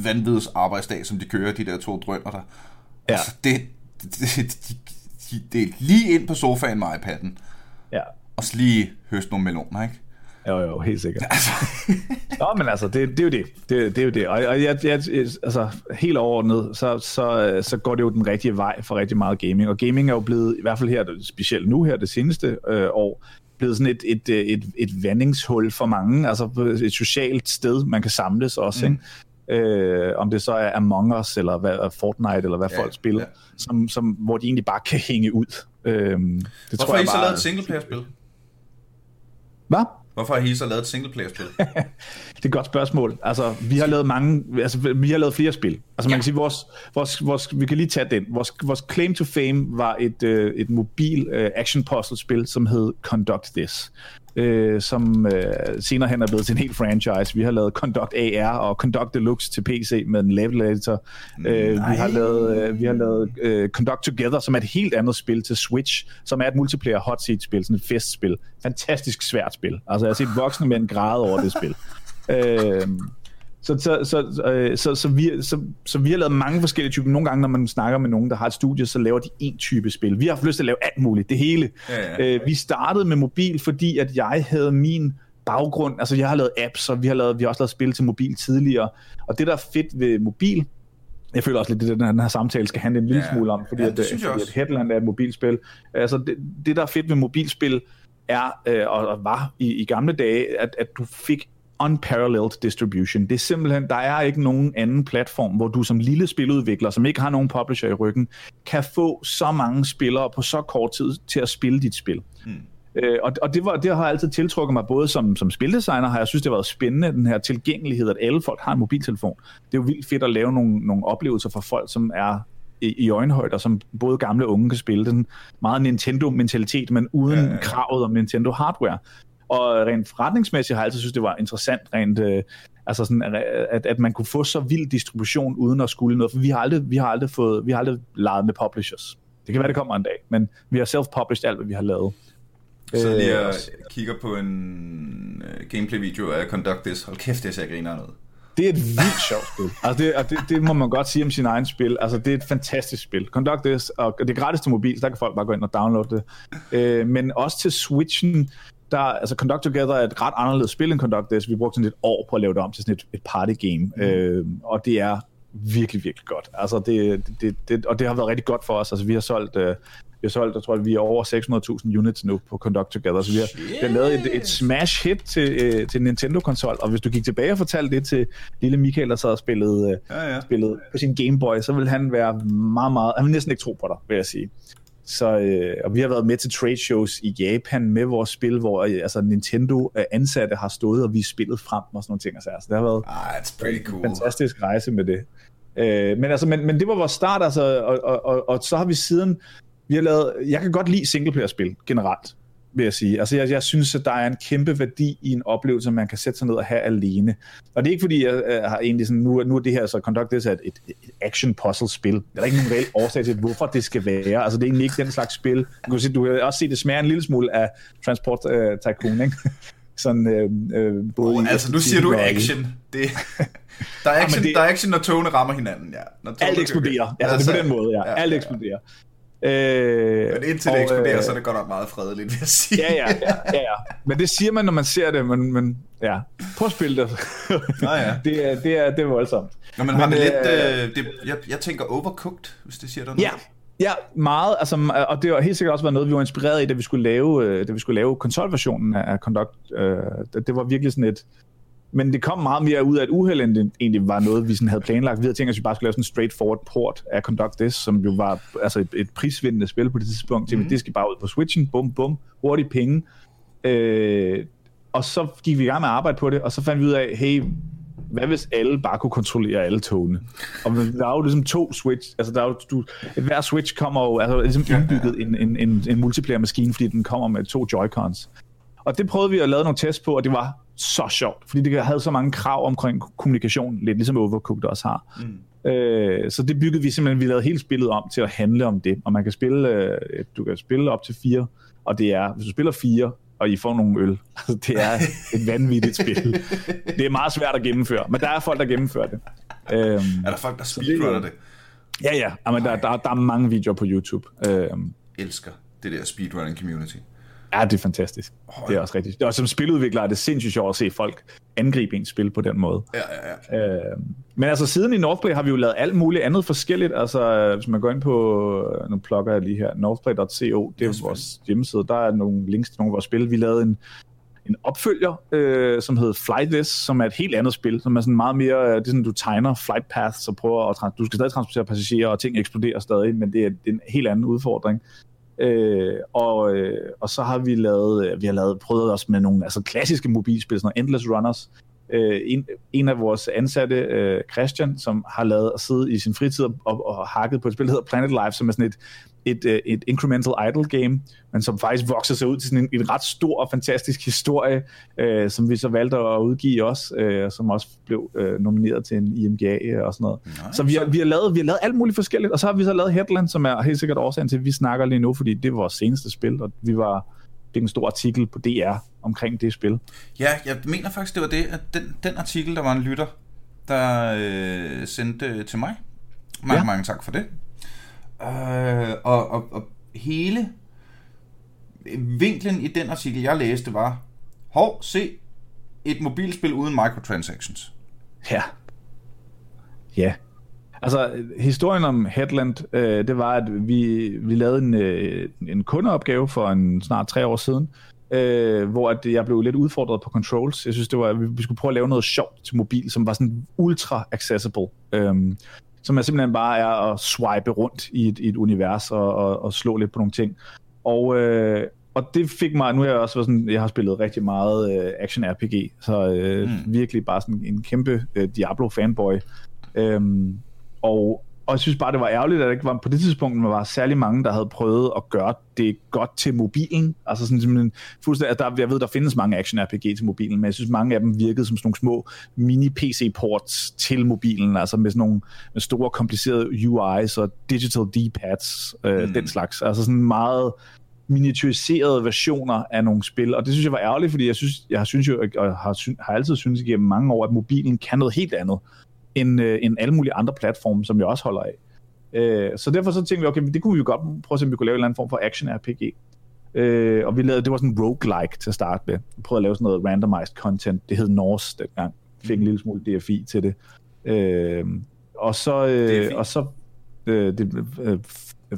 vanvids arbejdsdag, som de kører, de der to drømmer der. Ja. Altså, det, det, det, de, det er lige ind på sofaen med iPad'en. Ja. Og så lige høste nogle meloner, ikke? Jo, jo, helt sikkert. Altså. Nå, men altså, det, det er jo det. Det, det er jo det. Og, og jeg, jeg, altså, helt overordnet, så, så, så går det jo den rigtige vej for rigtig meget gaming. Og gaming er jo blevet, i hvert fald her, specielt nu her, det seneste øh, år, blevet sådan et, et, et, et vandingshul for mange, altså et socialt sted, man kan samles også, mm. ikke? Øh, om det så er Among Us, eller hvad, Fortnite, eller hvad ja, folk spiller, ja. som, som, hvor de egentlig bare kan hænge ud. Øh, det Hvorfor tror jeg har I så bare, lavet et singleplayer-spil? Hvad? Hvorfor har I så lavet et singleplayer-spil? det er et godt spørgsmål. Altså, vi har lavet mange, altså, vi har lavet flere spil. Altså, man ja. kan sige, vores, vores, vores, vi kan lige tage den. Vores, vores claim to fame var et, uh, et mobil uh, action puzzle spil, som hed Conduct This øh, som øh, senere hen er blevet til en helt franchise. Vi har lavet Conduct AR og Conduct Deluxe til PC med en level editor. Øh, vi har lavet, øh, vi har lavet øh, Conduct Together, som er et helt andet spil til Switch, som er et multiplayer hot seat spil, sådan et festspil. Fantastisk svært spil. Altså jeg har set voksne mænd græde over det spil. Øh, så, så, så, øh, så, så, vi, så, så vi har lavet mange forskellige typer. Nogle gange, når man snakker med nogen, der har et studie, så laver de en type spil. Vi har haft lyst til at lave alt muligt, det hele. Ja, ja. Øh, vi startede med mobil, fordi at jeg havde min baggrund, altså jeg har lavet apps, og vi har, lavet, vi har også lavet spil til mobil tidligere. Og det, der er fedt ved mobil, jeg føler også lidt, at den her samtale skal handle en lille ja, smule om, fordi, ja, at, fordi at Headland er et mobilspil. Altså det, det, der er fedt ved mobilspil, er, øh, og, og var i, i gamle dage, at, at du fik unparalleled distribution. Det er simpelthen, der er ikke nogen anden platform, hvor du som lille spiludvikler, som ikke har nogen publisher i ryggen, kan få så mange spillere på så kort tid til at spille dit spil. Mm. Øh, og og det, var, det har altid tiltrukket mig, både som, som spildesigner har jeg synes, det har været spændende, den her tilgængelighed, at alle folk har en mobiltelefon. Det er jo vildt fedt at lave nogle, nogle oplevelser for folk, som er i, i øjenhøjde, som både gamle og unge kan spille. Den meget Nintendo-mentalitet, men uden ja, ja, kravet om Nintendo hardware. Og rent forretningsmæssigt har jeg altid synes, det var interessant rent, øh, altså sådan, at, at man kunne få så vild distribution uden at skulle noget, for vi har aldrig, vi har aldrig, fået, vi har aldrig leget med publishers. Det kan være, det kommer en dag, men vi har self-published alt, hvad vi har lavet. Så lige og kigger på en uh, gameplay-video af Conduct This. Hold kæft, det ser griner noget. Det er et vildt sjovt spil. Altså det, og det, det, må man godt sige om sin egen spil. Altså det er et fantastisk spil. Conduct This, og det er gratis til mobil, så der kan folk bare gå ind og downloade det. Øh, men også til Switchen, der, altså Conduct Together er et ret anderledes spil end Conduct This. Vi brugte sådan et år på at lave det om til sådan et, et party game, mm. øh, og det er virkelig, virkelig godt. Altså det, det, det, og det har været rigtig godt for os. Altså vi har solgt, øh, vi har solgt, jeg tror, at vi er over 600.000 units nu på Conduct Together, så vi har, vi har lavet et, et smash hit til, øh, til Nintendo-konsol, og hvis du gik tilbage og fortalte det til lille Michael, der sad og spillede, øh, ja, ja. spillede på sin Game Boy, så vil han være meget, meget, han vil næsten ikke tro på dig, vil jeg sige. Så, øh, og vi har været med til trade shows i Japan med vores spil, hvor øh, altså, Nintendo ansatte har stået og vi spillet frem og sådan nogle ting. Altså, det har været ah, it's pretty cool. en fantastisk rejse med det. Øh, men, altså, men, men det var vores start, altså, og, og, og, og så har vi siden, vi har lavet, jeg kan godt lide singleplayer-spil generelt vil jeg sige. Altså, jeg, jeg synes, at der er en kæmpe værdi i en oplevelse, man kan sætte sig ned og have alene. Og det er ikke fordi, jeg, jeg har egentlig sådan, nu, nu er det her, så Conduct This er et, et, action-puzzle-spil. Der er ikke nogen reel årsag til, hvorfor det skal være. Altså, det er egentlig ikke den slags spil. Du kan, se, du kan også se, det smager en lille smule af Transport uh, Tycoon, ikke? Sådan, øh, øh, både oh, altså, nu siger du action. Det, der, er action ja, det, der er action, når togene rammer hinanden, ja. Når alt eksploderer. Altså, altså, det er på den måde, ja. ja alt eksploderer. Øh, men indtil og, det eksploderer, øh, så er det godt nok meget fredeligt, vil jeg sige. Ja, ja, ja, ja, ja. Men det siger man, når man ser det, men, men ja, prøv at spille det. Nå, ja. det, er, det, er, det er voldsomt. Nå, men, men har det lidt, øh, det, jeg, jeg tænker overcooked, hvis det siger dig noget. Ja, Ja, meget, altså, og det har helt sikkert også været noget, vi var inspireret i, da vi skulle lave, øh, da vi skulle lave konsolversionen af Conduct. Øh, det var virkelig sådan et, men det kom meget mere ud af et uheld, end det egentlig var noget, vi sådan havde planlagt. Vi havde tænkt, at vi bare skulle lave sådan en straightforward port af Conduct This, som jo var altså et, et prisvindende spil på det tidspunkt. Mm-hmm. Det skal bare ud på Switchen, bum, bum, hurtigt penge. Øh, og så gik vi i gang med at arbejde på det, og så fandt vi ud af, hey, hvad hvis alle bare kunne kontrollere alle togene? Og der er jo ligesom to switch, altså der er jo, du, hver switch kommer jo, altså ligesom indbygget en, en, en, en multiplayer-maskine, fordi den kommer med to Joy-Cons. Og det prøvede vi at lave nogle tests på, og det var så sjovt, fordi det havde så mange krav omkring kommunikation, lidt ligesom Overcooked også har. Mm. Øh, så det byggede vi simpelthen, vi lavede hele spillet om til at handle om det, og man kan spille, øh, du kan spille op til fire, og det er, hvis du spiller fire, og I får nogle øl, det er et vanvittigt spil. Det er meget svært at gennemføre, men der er folk, der gennemfører det. Øhm, er der folk, der speedrunner det? Ja, ja, men der, der, der er mange videoer på YouTube. Øhm, elsker det der speedrunning community. Ja, det er fantastisk. Oh, det er også rigtigt. Og som spiludvikler er det sindssygt sjovt at se folk angribe ens spil på den måde. Ja, ja, ja. Øh, men altså siden i Northplay har vi jo lavet alt muligt andet forskelligt. Altså hvis man går ind på, nu plukker jeg lige her, northplay.co, det er vores hjemmeside, der er nogle links til nogle af vores spil. Vi lavede en, en opfølger, øh, som hedder Flight This, som er et helt andet spil, som er sådan meget mere, det er sådan, du tegner flight paths og prøver at, du skal stadig transportere passagerer, og ting eksploderer stadig, men det er, det er en helt anden udfordring. Øh, og, øh, og så har vi lavet, vi har lavet, prøvet os med nogle altså klassiske mobilspil, sådan Endless Runners. Øh, en, en af vores ansatte, øh, Christian, som har lavet at sidde i sin fritid og, og hakket på et spil, der hedder Planet Life, som er sådan et, et, øh, et incremental idle game, men som faktisk vokser sig ud til sådan en, en ret stor og fantastisk historie, øh, som vi så valgte at udgive også, øh, som også blev øh, nomineret til en IMGA og sådan noget. Nej, så vi har, vi, har lavet, vi har lavet alt muligt forskelligt, og så har vi så lavet Headland, som er helt sikkert årsagen til, at vi snakker lige nu, fordi det var vores seneste spil, og vi var fik en stor artikel på DR omkring det spil. Ja, jeg mener faktisk, det var det, at den, den artikel, der var en lytter, der øh, sendte til mig. Mange, ja. mange tak for det. Øh, og, og, og hele vinklen i den artikel, jeg læste, var, hov, se, et mobilspil uden microtransactions. Ja. Ja. Altså, historien om Headland, øh, det var, at vi, vi lavede en, øh, en kundeopgave for en snart tre år siden, øh, hvor at jeg blev lidt udfordret på controls. Jeg synes, det var, at vi skulle prøve at lave noget sjovt til mobil, som var sådan ultra accessible. Øh, som er simpelthen bare er at swipe rundt i et, i et univers og, og, og slå lidt på nogle ting. Og, øh, og det fik mig, nu er jeg også sådan, jeg har spillet rigtig meget uh, action RPG, så uh, mm. virkelig bare sådan en kæmpe uh, Diablo fanboy. Um, og, og jeg synes bare, det var ærgerligt, at der ikke var på det tidspunkt, var særlig mange, der havde prøvet at gøre det godt til mobilen. Altså sådan simpelthen fuldstændig, altså der, jeg ved, der findes mange action RPG til mobilen, men jeg synes, mange af dem virkede som sådan nogle små mini-PC-ports til mobilen, altså med sådan nogle med store, komplicerede UI's og digital D-pads, øh, mm. den slags. Altså sådan meget miniaturiserede versioner af nogle spil, og det synes jeg var ærgerligt, fordi jeg synes, jeg synes jo, og har, har altid synes igennem mange år, at mobilen kan noget helt andet end, øh, end alle mulige andre platforme, som jeg også holder af. Øh, så derfor så tænkte vi, okay, det kunne vi jo godt prøve at se, om vi kunne lave en eller anden form for action-RPG. Øh, og vi lavede, det var sådan roguelike til at starte med. Vi prøvede at lave sådan noget randomized content. Det hed Norse dengang. Fik en lille smule DFI til det. Øh, og så, øh, og så øh, det, øh,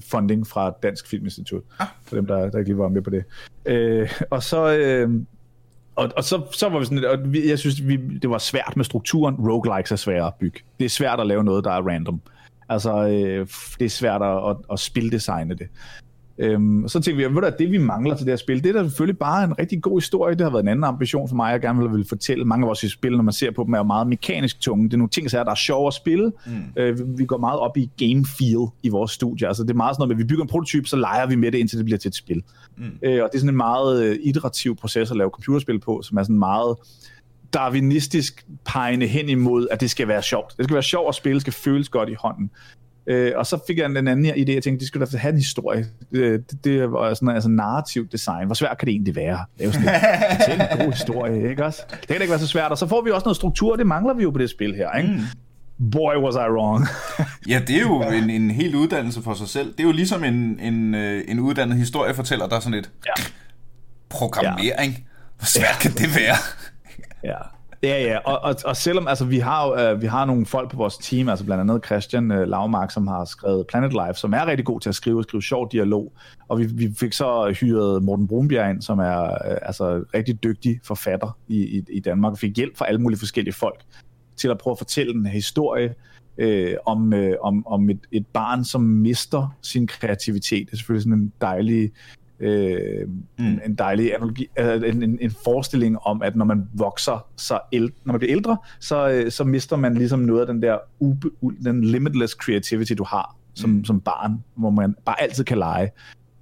funding fra Dansk Filminstitut, ah. for dem, der, der ikke lige var med på det. Øh, og så... Øh, og, og så, så var vi sådan, og jeg synes, vi, det var svært med strukturen. Roguelikes er svære at bygge. Det er svært at lave noget, der er random. Altså, øh, det er svært at, at, at spildesigne det. Øhm, og så tænkte vi, ved du, det vi mangler til det her spil, det er da selvfølgelig bare en rigtig god historie. Det har været en anden ambition for mig, jeg gerne vil fortælle. Mange af vores spil, når man ser på dem, er jo meget mekanisk tunge. Det er nogle ting, der er sjove at spille. Mm. Øh, vi går meget op i game feel i vores studie. Altså, det er meget sådan noget med, at vi bygger en prototype, så leger vi med det, indtil det bliver til et spil. Mm. Øh, og det er sådan en meget øh, iterativ proces at lave computerspil på, som er sådan meget darwinistisk pegende hen imod, at det skal være sjovt. Det skal være sjovt at spille, skal føles godt i hånden. Øh, og så fik jeg en anden idé, jeg tænkte, de skulle da have en historie. Øh, det, det var sådan altså narrativ design. Hvor svært kan det egentlig være? Det er jo sådan en god historie, ikke også? Det kan da ikke være så svært. Og så får vi også noget struktur, det mangler vi jo på det spil her, ikke? Mm. Boy, was I wrong. ja, det er jo en, en helt uddannelse for sig selv. Det er jo ligesom en, en, øh, en uddannet historiefortæller, der er sådan et ja. programmering. Ja. Hvor svært ja. kan det være? ja. Ja, ja, og, og, og selvom altså, vi har øh, uh, vi har nogle folk på vores team, altså blandt andet Christian øh, uh, Lavmark, som har skrevet Planet Life, som er rigtig god til at skrive og skrive sjov dialog, og vi, vi fik så hyret Morten Brunbjerg ind, som er uh, altså rigtig dygtig forfatter i, i, i Danmark, og fik hjælp fra alle mulige forskellige folk til at prøve at fortælle en historie øh, om, øh, om, om et, et barn, som mister sin kreativitet. Det er selvfølgelig sådan en dejlig øh, mm. en dejlig analogi, altså en, en, en forestilling om, at når man vokser, så ældre, når man bliver ældre, så, øh, så mister man ligesom noget af den der ube, den limitless creativity, du har som, mm. som barn, hvor man bare altid kan lege.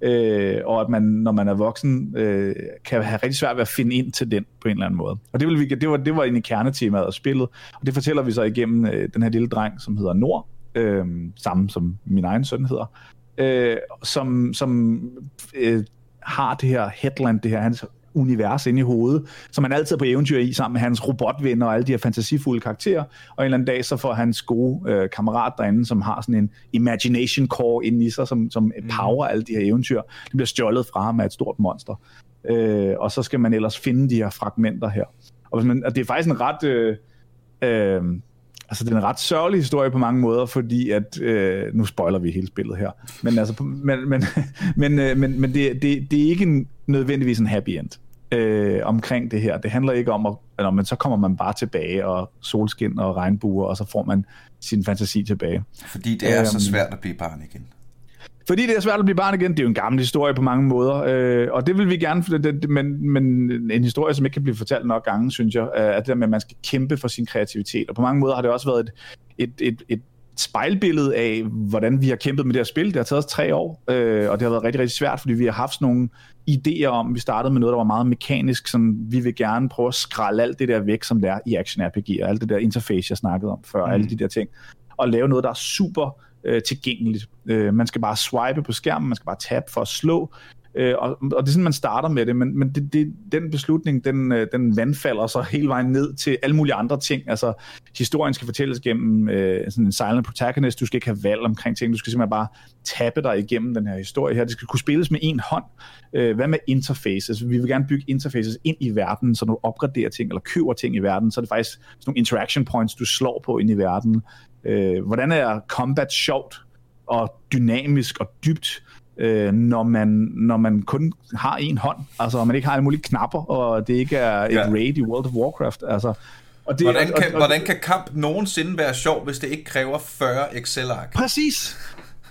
Øh, og at man, når man er voksen, øh, kan have rigtig svært ved at finde ind til den på en eller anden måde. Og det, vil vi, det, var, det var egentlig kernetemaet af spillet, og det fortæller vi så igennem øh, den her lille dreng, som hedder Nord, øh, samme som min egen søn hedder, øh, som, som øh, har det her headland, det her hans univers inde i hovedet, som han altid er på eventyr i, sammen med hans robotvenner og alle de her fantasifulde karakterer, og en eller anden dag, så får hans gode øh, kammerat derinde, som har sådan en imagination core inde i sig, som, som mm. power alle de her eventyr, det bliver stjålet fra ham af et stort monster. Øh, og så skal man ellers finde de her fragmenter her. Og, hvis man, og det er faktisk en ret... Øh, øh, altså det er en ret sørgelig historie på mange måder, fordi at, øh, nu spoiler vi hele spillet her, men altså, men, men, men, øh, men, men det, det, det er ikke nødvendigvis en happy end øh, omkring det her. Det handler ikke om, at, at men så kommer man bare tilbage, og solskin og regnbuer, og så får man sin fantasi tilbage. Fordi det er øhm, så svært at blive barn igen. Fordi det er svært at blive barn igen, det er jo en gammel historie på mange måder, øh, og det vil vi gerne, det, men, men en historie, som ikke kan blive fortalt nok gange, synes jeg, er det der med, at man skal kæmpe for sin kreativitet, og på mange måder har det også været et, et, et, et spejlbillede af, hvordan vi har kæmpet med det her spil. Det har taget os tre år, øh, og det har været rigtig, rigtig svært, fordi vi har haft sådan nogle idéer om, vi startede med noget, der var meget mekanisk, som vi vil gerne prøve at skralde alt det der væk, som det er i action RPG, og alt det der interface, jeg snakkede om før, mm. alle de der ting, og lave noget, der er super øh, tilgængeligt. Øh, man skal bare swipe på skærmen, man skal bare tabe for at slå, øh, og, og det er sådan, man starter med det, men, men det, det, den beslutning, den, øh, den vandfalder så hele vejen ned til alle mulige andre ting. Altså, historien skal fortælles gennem øh, sådan en silent protagonist, du skal ikke have valg omkring ting, du skal simpelthen bare tappe dig igennem den her historie her. Det skal kunne spilles med en hånd. Øh, hvad med interfaces? Vi vil gerne bygge interfaces ind i verden, så når du opgraderer ting, eller køber ting i verden, så er det faktisk sådan nogle interaction points, du slår på ind i verden. Øh, hvordan er combat sjovt og dynamisk og dybt, øh, når, man, når man kun har en hånd, altså og man ikke har alle mulige knapper, og det ikke er et ja. raid i World of Warcraft. Altså, og det, hvordan, kan, og, og, hvordan kan kamp nogensinde være sjov, hvis det ikke kræver 40 Excel-ark? Præcis.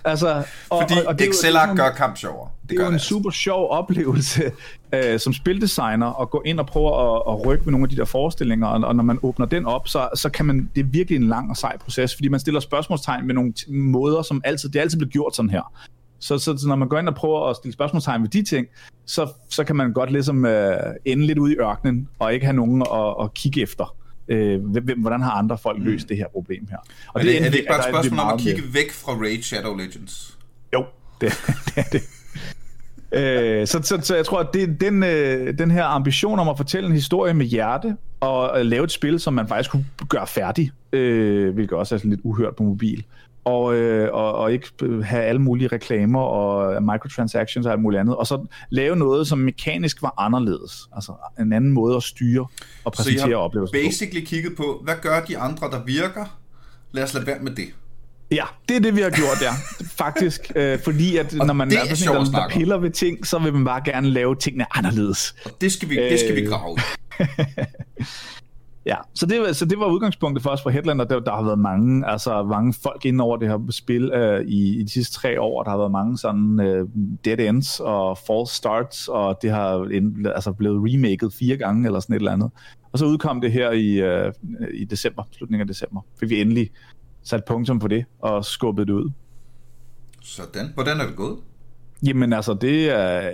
Altså, og, Fordi og, og Excel-ark gør kamp sjovere. det er jo en altså. super sjov oplevelse øh, som spildesigner at gå ind og prøve at, at rykke med nogle af de der forestillinger, og, og når man åbner den op, så, så kan man, det er virkelig en lang og sej proces, fordi man stiller spørgsmålstegn med nogle måder, som altid, det er altid blevet gjort sådan her. Så, så, så når man går ind og prøver at stille spørgsmålstegn ved de ting, så, så kan man godt ligesom øh, ende lidt ud i ørkenen, og ikke have nogen at, at kigge efter. Øh, hvem, hvordan har andre folk løst mm. det her problem her? Og er det, det, er det ikke bare et spørgsmål om at kigge væk fra Raid Shadow Legends? Jo, det, det er det. Øh, så, så, så jeg tror, at det, den, øh, den her ambition om at fortælle en historie med hjerte, og at lave et spil, som man faktisk kunne gøre færdig, øh, hvilket også er lidt uhørt på mobil, og, øh, og, og ikke have alle mulige reklamer og microtransactions og alt muligt andet, og så lave noget, som mekanisk var anderledes. Altså en anden måde at styre og præsentere oplevelser Så basically kigget på, hvad gør de andre, der virker? Lad os lade være med det. Ja, det er det, vi har gjort, ja. Faktisk. Øh, fordi at når man er, er sådan, der, der piller ved ting, så vil man bare gerne lave tingene anderledes. Og det skal vi, det skal vi øh. grave Ja, så det, så det var udgangspunktet for os på Headlander. Der, der har været mange, altså mange folk ind over det her spil uh, i, i de sidste tre år. Der har været mange sådan uh, dead ends og false starts, og det har altså blevet remaket fire gange eller sådan et eller andet. Og så udkom det her i, uh, i december, slutningen af december. Fik vi endelig sat punktum på det og skubbet det ud. Sådan. Hvordan er det gået? Jamen altså, det er,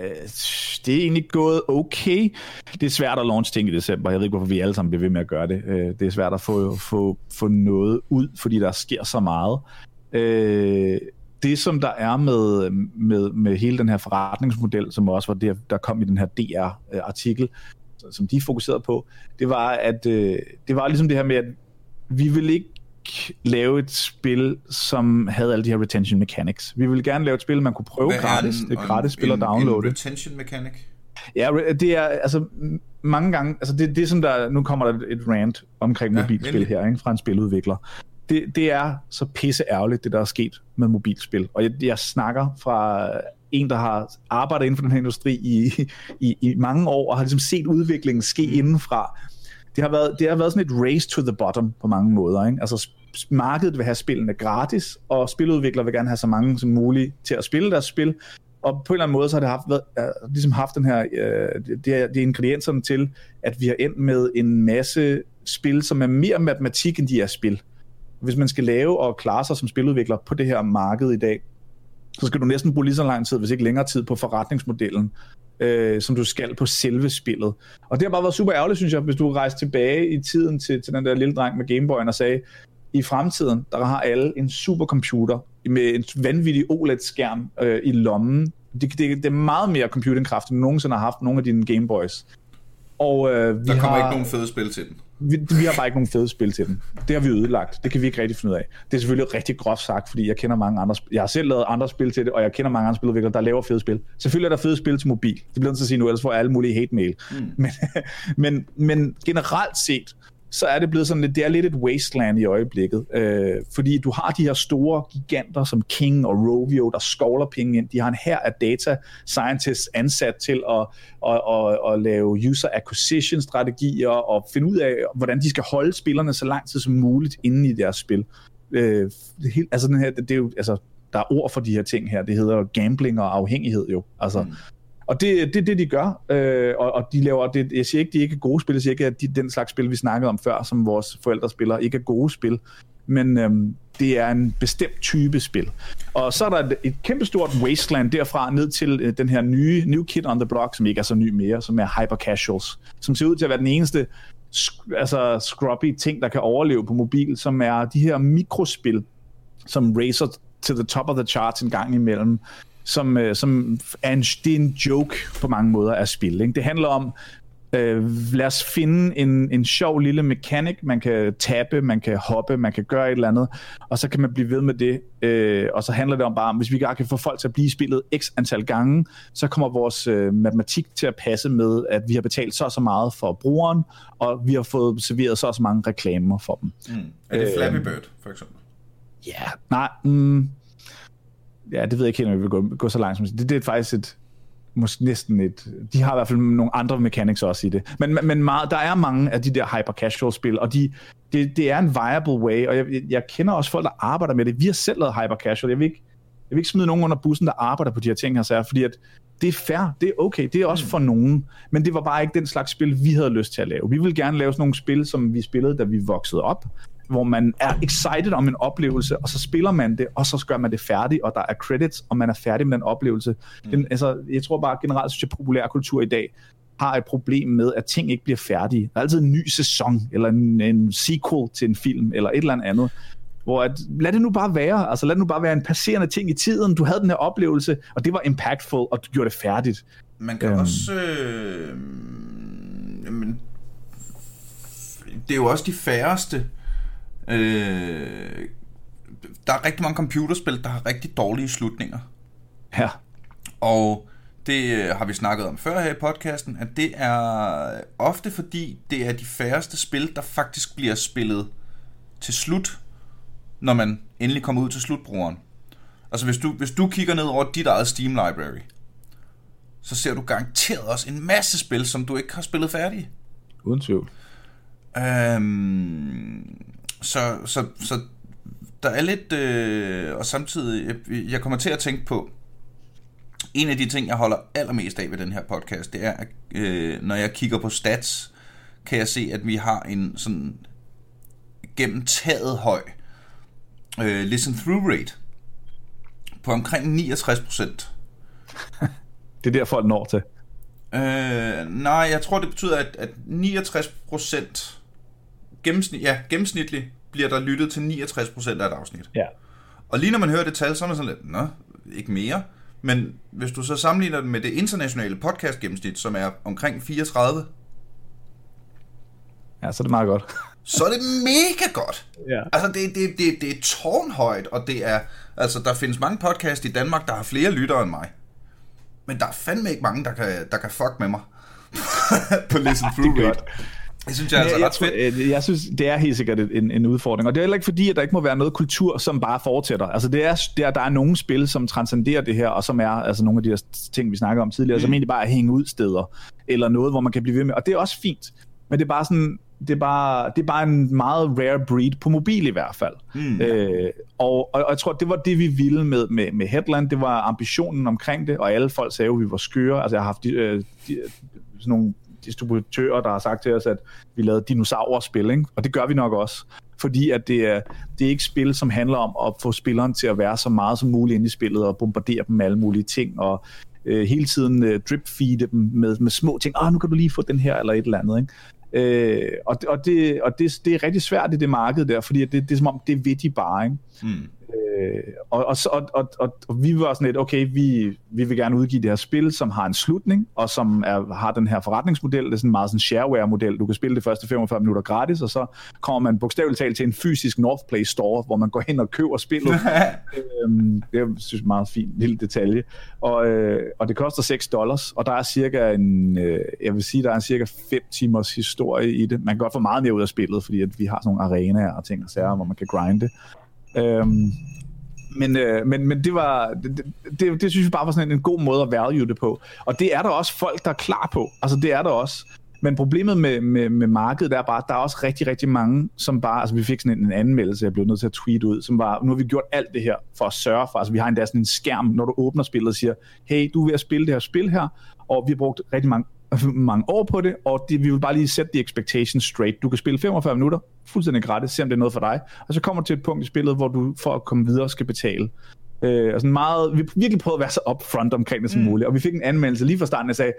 det er egentlig gået okay. Det er svært at launch ting i december. Jeg ved ikke, hvorfor vi alle sammen bliver ved med at gøre det. Øh, det er svært at få, få, få noget ud, fordi der sker så meget. Øh, det, som der er med, med, med hele den her forretningsmodel, som også var det, der kom i den her DR-artikel, som de fokuserede på, det var, at øh, det var ligesom det her med, at vi vil ikke lave et spil, som havde alle de her retention mechanics. Vi ville gerne lave et spil, man kunne prøve Hvad gratis. En, det er gratis spil at downloade. En retention mechanic? Ja, det er altså mange gange, altså det, det som der, nu kommer der et rant omkring ja, mobilspil endelig. her, ikke, fra en spiludvikler. Det, det er så pisse ærgerligt, det der er sket med mobilspil. Og jeg, jeg snakker fra en, der har arbejdet inden for den her industri i, i, i mange år, og har ligesom set udviklingen ske mm. indenfra det har været, det har været sådan et race to the bottom på mange måder. Ikke? Altså markedet vil have spillene gratis, og spiludviklere vil gerne have så mange som muligt til at spille deres spil. Og på en eller anden måde, så har det haft, været, ligesom haft den her, øh, det, er, ingredienserne til, at vi har endt med en masse spil, som er mere matematik, end de er spil. Hvis man skal lave og klare sig som spiludvikler på det her marked i dag, så skal du næsten bruge lige så lang tid, hvis ikke længere tid, på forretningsmodellen, øh, som du skal på selve spillet. Og det har bare været super ærgerligt, synes jeg, hvis du rejser tilbage i tiden til, til den der lille dreng med Gameboyen og sagde, i fremtiden, der har alle en supercomputer med en vanvittig OLED-skærm øh, i lommen. Det, det, det er meget mere computingkraft, end du nogensinde har haft nogle af dine Gameboys. Og, øh, vi der kommer har, ikke nogen fede spil til den. Vi, vi har bare ikke nogen fede spil til den. Det har vi ødelagt. Det kan vi ikke rigtig finde ud af. Det er selvfølgelig rigtig groft sagt, fordi jeg kender mange andre Jeg har selv lavet andre spil til det, og jeg kender mange andre spiludviklere, der laver fede spil. Selvfølgelig er der fede spil til mobil. Det bliver nødt til at sige nu, ellers får alle mulige hate mail. Mm. Men, men, men generelt set, så er det blevet sådan lidt, det er lidt et wasteland i øjeblikket, øh, fordi du har de her store giganter som King og Rovio, der skovler penge ind. De har en her af data scientists ansat til at, at, at, at lave user acquisition strategier og finde ud af, hvordan de skal holde spillerne så lang tid som muligt inde i deres spil. Øh, det helt, altså den her, det, det er jo, altså, der er ord for de her ting her. Det hedder gambling og afhængighed jo. Altså, mm. Og det er det, det, de gør, øh, og, og de laver, det, jeg siger ikke, de ikke er gode spil, jeg siger ikke, at de, den slags spil, vi snakkede om før, som vores forældre spiller, ikke er gode spil, men øh, det er en bestemt type spil. Og så er der et, et kæmpestort wasteland derfra ned til øh, den her nye New Kid on the Block, som ikke er så ny mere, som er Hyper Casuals, som ser ud til at være den eneste altså scrubby ting, der kan overleve på mobil, som er de her mikrospil, som racer to the top of the charts en gang imellem, som, øh, som er en, det er en joke på mange måder af spil. Ikke? Det handler om, øh, lad os finde en, en sjov lille mekanik, man kan tabe, man kan hoppe, man kan gøre et eller andet, og så kan man blive ved med det, øh, og så handler det om bare, hvis vi bare kan få folk til at blive spillet x antal gange, så kommer vores øh, matematik til at passe med, at vi har betalt så og så meget for brugeren, og vi har fået serveret så og så mange reklamer for dem. Mm. Er det Flappy Bird, for eksempel? Ja, yeah, nej, mm, ja, det ved jeg ikke helt, om vi vil gå, gå så langt som det. Det er faktisk et, måske næsten et, de har i hvert fald nogle andre mechanics også i det. Men, men meget, der er mange af de der hyper casual spil, og de, det, det er en viable way, og jeg, jeg kender også folk, der arbejder med det. Vi har selv lavet hyper casual. Jeg vil ikke jeg vil ikke smide nogen under bussen, der arbejder på de her ting her, så fordi at det er fair, det er okay, det er også for nogen, men det var bare ikke den slags spil, vi havde lyst til at lave. Vi ville gerne lave sådan nogle spil, som vi spillede, da vi voksede op, hvor man er excited om en oplevelse, og så spiller man det, og så gør man det færdigt, og der er credits, og man er færdig med den oplevelse. Mm. Den, altså, jeg tror bare generelt, synes jeg, populærkultur i dag har et problem med, at ting ikke bliver færdige. Der er altid en ny sæson, eller en, en sequel til en film, eller et eller andet hvor at, lad det nu bare være, altså lad det nu bare være en passerende ting i tiden, du havde den her oplevelse, og det var impactful, og du gjorde det færdigt. Man kan øhm. også, øh, jamen, det er jo også de færreste, øh, der er rigtig mange computerspil, der har rigtig dårlige slutninger. Ja. Og det øh, har vi snakket om før her i podcasten, at det er ofte fordi, det er de færreste spil, der faktisk bliver spillet til slut når man endelig kommer ud til slutbrugeren. Altså hvis du, hvis du kigger ned over dit eget Steam library, så ser du garanteret også en masse spil, som du ikke har spillet færdige. Uden tvivl. Øhm, så, så, så der er lidt, øh, og samtidig, jeg, jeg kommer til at tænke på, en af de ting, jeg holder allermest af ved den her podcast, det er, at øh, når jeg kigger på stats, kan jeg se, at vi har en sådan gennem taget høj øh, listen through rate på omkring 69 procent. det er der folk når til. Øh, nej, jeg tror, det betyder, at, at 69 procent gennemsnit, ja, gennemsnitligt bliver der lyttet til 69 procent af et afsnit. Ja. Og lige når man hører det tal, så er man sådan lidt, nå, ikke mere. Men hvis du så sammenligner det med det internationale podcast gennemsnit, som er omkring 34. Ja, så er det meget godt så er det mega godt. Ja. Altså, det, det, det, det er tårnhøjt, og det er... Altså, der findes mange podcast i Danmark, der har flere lyttere end mig. Men der er fandme ikke mange, der kan, der kan fuck med mig på Listen Through Rate. Det synes jeg, altså jeg, ret fedt. Jeg, jeg synes, det er helt sikkert en, en udfordring. Og det er heller ikke fordi, at der ikke må være noget kultur, som bare fortsætter. Altså, det er, der, der er nogle spil, som transcenderer det her, og som er altså, nogle af de her ting, vi snakker om tidligere, mm. som egentlig bare er hænge ud steder, eller noget, hvor man kan blive ved med. Og det er også fint. Men det er bare sådan, det er bare, det er bare en meget rare breed på mobil i hvert fald. Mm. Øh, og, og, og jeg tror, det var det, vi ville med, med, med Headland. Det var ambitionen omkring det, og alle folk sagde jo, at vi var skøre. Altså, jeg har haft de, øh, de, sådan nogle distributører, der har sagt til os, at vi lavede dinosaurspil, ikke? og det gør vi nok også. Fordi at det er, det er ikke spil, som handler om at få spilleren til at være så meget som muligt inde i spillet, og bombardere dem med alle mulige ting, og øh, hele tiden øh, drip-feede dem med, med små ting. Ah, nu kan du lige få den her, eller et eller andet. Ikke? Øh, og og, det, og det, det er rigtig svært i det marked der, fordi det, det er som om, det er de bare. Ikke? Mm. Øh, og, og, og, og, og, vi var sådan lidt, okay, vi, vi vil gerne udgive det her spil, som har en slutning, og som er, har den her forretningsmodel, det er sådan en meget sådan shareware-model. Du kan spille det første 45 minutter gratis, og så kommer man bogstaveligt talt til en fysisk North Play Store, hvor man går hen og køber spillet. øhm, det er synes jeg meget fint lille detalje. Og, øh, og det koster 6 dollars, og der er cirka en, øh, jeg vil sige, der er en cirka 5 timers historie i det. Man kan godt få meget mere ud af spillet, fordi at vi har sådan nogle arenaer og ting og sager, hvor man kan grinde. Øhm, men, øh, men, men det var det, det, det synes jeg bare var sådan en, en god måde at value det på. Og det er der også folk, der er klar på. Altså det er der også. Men problemet med, med, med markedet er bare, at der er også rigtig, rigtig mange, som bare, altså vi fik sådan en, en anmeldelse, jeg blev nødt til at tweet ud, som var, nu har vi gjort alt det her for at sørge for, altså vi har endda sådan en skærm, når du åbner spillet og siger, hey, du er ved at spille det her spil her, og vi har brugt rigtig mange mange år på det, og det, vi vil bare lige sætte de expectations straight. Du kan spille 45 minutter, fuldstændig gratis, se om det er noget for dig, og så kommer du til et punkt i spillet, hvor du for at komme videre skal betale. Øh, og sådan meget, vi virkelig prøvede at være så upfront omkring det som mm. muligt, og vi fik en anmeldelse lige fra starten, der sagde,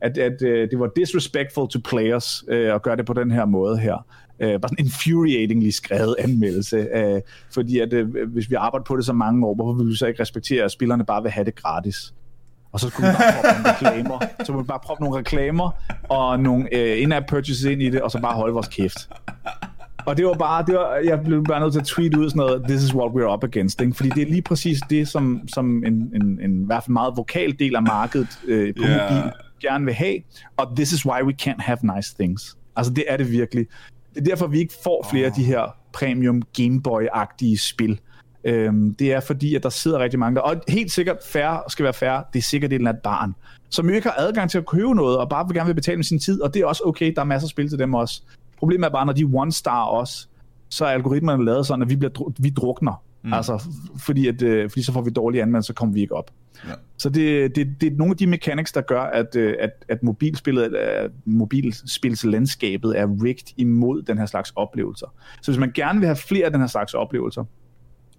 at, at uh, det var disrespectful to players uh, at gøre det på den her måde her. Uh, bare sådan infuriatingly skrevet anmeldelse, uh, fordi at uh, hvis vi arbejder på det så mange år, hvorfor vil vi så ikke respektere, at spillerne bare vil have det gratis? Og så skulle man bare proppe nogle reklamer. Så kunne man bare proppe nogle reklamer og nogle uh, in-app purchases ind i det, og så bare holde vores kæft. Og det var bare, det var, jeg blev bare nødt til at tweet ud sådan noget, this is what we're up against, ikke? fordi det er lige præcis det, som, som en, en, en, i hvert fald meget vokal del af markedet øh, på yeah. mobil gerne vil have, og this is why we can't have nice things. Altså det er det virkelig. Det er derfor, vi ikke får flere oh. af de her premium Gameboy-agtige spil. Øhm, det er fordi, at der sidder rigtig mange der, og helt sikkert færre skal være færre, det er sikkert et eller andet barn, som jo ikke har adgang til at købe noget, og bare vil gerne vil betale med sin tid, og det er også okay, der er masser af spil til dem også. Problemet er bare, når de one-star også, så er algoritmerne lavet sådan, at vi, bliver, vi drukner. Mm. Altså, fordi, at, øh, fordi så får vi dårlige anmeldelser, så kommer vi ikke op. Ja. Så det, det, det er nogle af de mechanics, der gør, at, øh, at, at mobilspillet, at mobilspilslandskabet er rigged imod den her slags oplevelser. Så hvis man gerne vil have flere af den her slags oplevelser,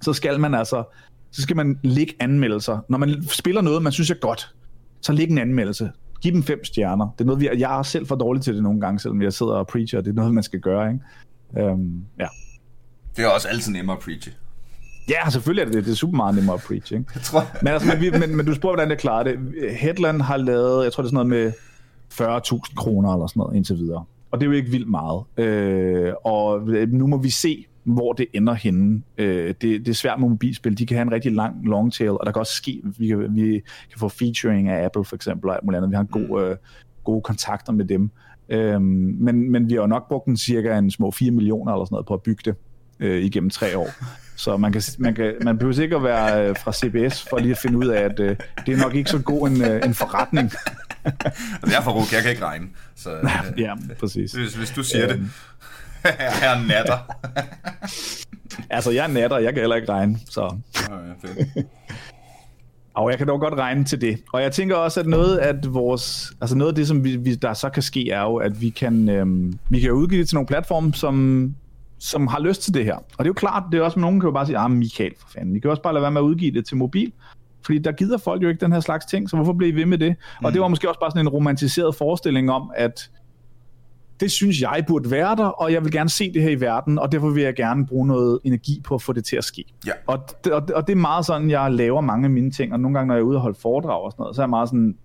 så skal man altså så skal man lægge anmeldelser. Når man spiller noget, man synes er godt, så læg en anmeldelse. Giv dem fem stjerner. Det er noget, vi, jeg er selv for dårlig til det nogle gange, selvom jeg sidder og preacher. Det er noget, man skal gøre, ikke? Um, ja. Det er også altid nemmere at preache. Ja, selvfølgelig er det det. Det er super meget nemmere at preach, ikke? Jeg tror... men, altså, men, men, men du spurgte, hvordan det klarer det. Headland har lavet, jeg tror det er sådan noget med 40.000 kroner eller sådan noget indtil videre. Og det er jo ikke vildt meget. Øh, og nu må vi se, hvor det ender henne. Øh, det, det er svært med mobilspil. De kan have en rigtig lang long tail, og der kan også ske, vi kan, vi kan få featuring af Apple for eksempel, og alt muligt andet. Vi har en god, mm. øh, gode kontakter med dem. Øh, men, men vi har jo nok brugt en cirka en små 4 millioner eller sådan noget på at bygge det øh, igennem tre år. Så man, kan, man, kan, man behøver ikke at være øh, fra CBS for lige at finde ud af, at øh, det er nok ikke så god en, øh, en forretning. det er for Ruk, jeg kan ikke regne. Så, øh, ja, præcis. Hvis, hvis du siger øhm. det. jeg er natter. altså, jeg er natter, jeg kan heller ikke regne, så... Ja, Og jeg kan dog godt regne til det. Og jeg tænker også, at noget af vores, altså noget af det, som vi, vi, der så kan ske, er jo, at vi kan, øhm, vi kan udgive det til nogle platforme, som som har lyst til det her. Og det er jo klart, det er også, nogen kan jo bare sige, ah, Michael, for fanden, I kan også bare lade være med at udgive det til mobil, fordi der gider folk jo ikke den her slags ting, så hvorfor bliver I ved med det? Mm. Og det var måske også bare sådan en romantiseret forestilling om, at det synes jeg burde være der, og jeg vil gerne se det her i verden, og derfor vil jeg gerne bruge noget energi på at få det til at ske. Ja. Og, og, og det er meget sådan, jeg laver mange af mine ting, og nogle gange, når jeg er ude og holde foredrag og sådan noget, så er jeg meget sådan,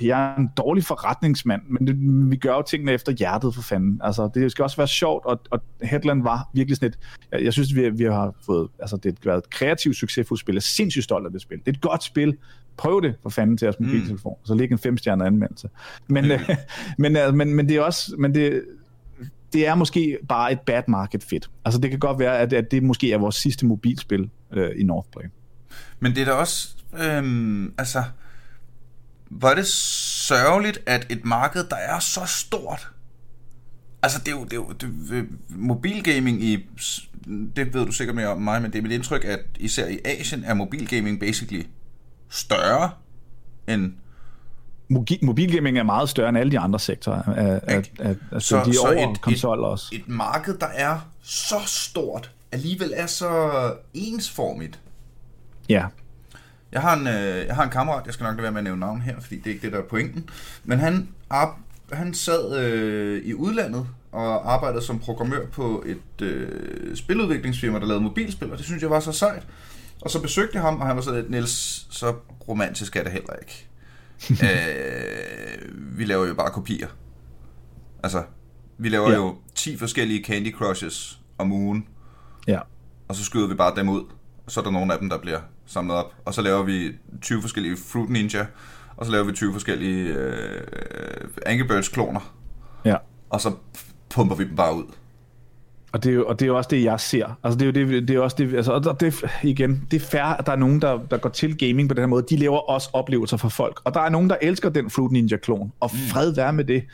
jeg er en dårlig forretningsmand, men det, vi gør jo tingene efter hjertet for fanden. Altså, det skal også være sjovt, og, og Headland var virkelig sådan et, jeg, jeg synes, vi, vi har fået, altså det har været et kreativt, succesfuldt spil. Jeg er sindssygt stolt af det spil. Det er et godt spil. Prøv det for fanden til jeres mobiltelefon, mm. så ligger en femstjernet anmeldelse. Men, mm. øh, men, øh, men, men det er også, men det, det er måske bare et bad market fit. Altså det kan godt være, at, at det måske er vores sidste mobilspil øh, i Northplay. Men det er da også, øhm, altså, hvor er det sørgeligt, at et marked, der er så stort, altså det er jo, det er jo det, mobilgaming i, det ved du sikkert mere om mig, men det er mit indtryk, at især i Asien er mobilgaming basically større end mobilgaming er meget større end alle de andre sektorer. Af, af, af, altså så, de så over et, konsol også. Et marked, der er så stort, alligevel er så ensformigt. Ja. Jeg har en, øh, jeg har en kammerat, jeg skal nok lade være med at nævne navn her, fordi det er ikke det, der er pointen. Men han, han sad øh, i udlandet og arbejdede som programmør på et øh, spiludviklingsfirma, der lavede mobilspil, og det synes jeg var så sejt. Og så besøgte jeg ham, og han var sådan lidt, Niels, så romantisk er det heller ikke. øh, vi laver jo bare kopier. Altså, vi laver ja. jo 10 forskellige Candy Crushes om ugen. Ja. Og så skyder vi bare dem ud. Og så er der nogle af dem, der bliver samlet op. Og så laver vi 20 forskellige Fruit Ninja, og så laver vi 20 forskellige øh, Angry Birds kloner. Ja. Og så pumper vi dem bare ud. Og det, er jo, og det er jo også det, jeg ser. Altså, det er jo det, det er også det, altså, og det, igen, det er fair, at der er nogen, der, der går til gaming på den her måde. De lever også oplevelser for folk. Og der er nogen, der elsker den Fruit Ninja-klon. Og mm. fred være med det.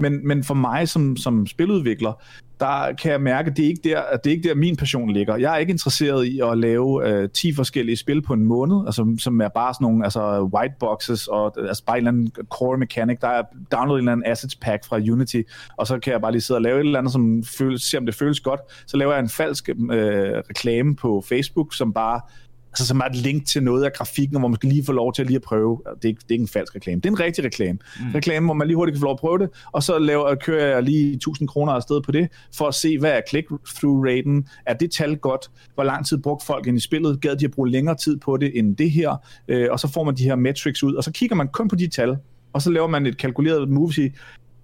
Men, men for mig som, som spiludvikler, der kan jeg mærke, at det er ikke der, at det er ikke der min passion ligger. Jeg er ikke interesseret i at lave øh, 10 forskellige spil på en måned, altså, som er bare sådan nogle altså, white boxes, og altså bare en eller anden core mechanic. Der er downloadet en eller anden assets pack fra Unity, og så kan jeg bare lige sidde og lave et eller andet, som føles, se om det føles godt. Så laver jeg en falsk øh, reklame på Facebook, som bare altså som er et link til noget af grafikken, hvor man skal lige få lov til at lige at prøve. Det er, ikke, det er ikke en falsk reklame, det er en rigtig reklame. Mm. Reklame, hvor man lige hurtigt kan få lov at prøve det, og så laver, kører jeg lige 1000 kroner afsted på det, for at se, hvad er click-through-raten, er det tal godt, hvor lang tid brugte folk ind i spillet, gad de at bruge længere tid på det end det her, øh, og så får man de her metrics ud, og så kigger man kun på de tal, og så laver man et kalkuleret move, sige,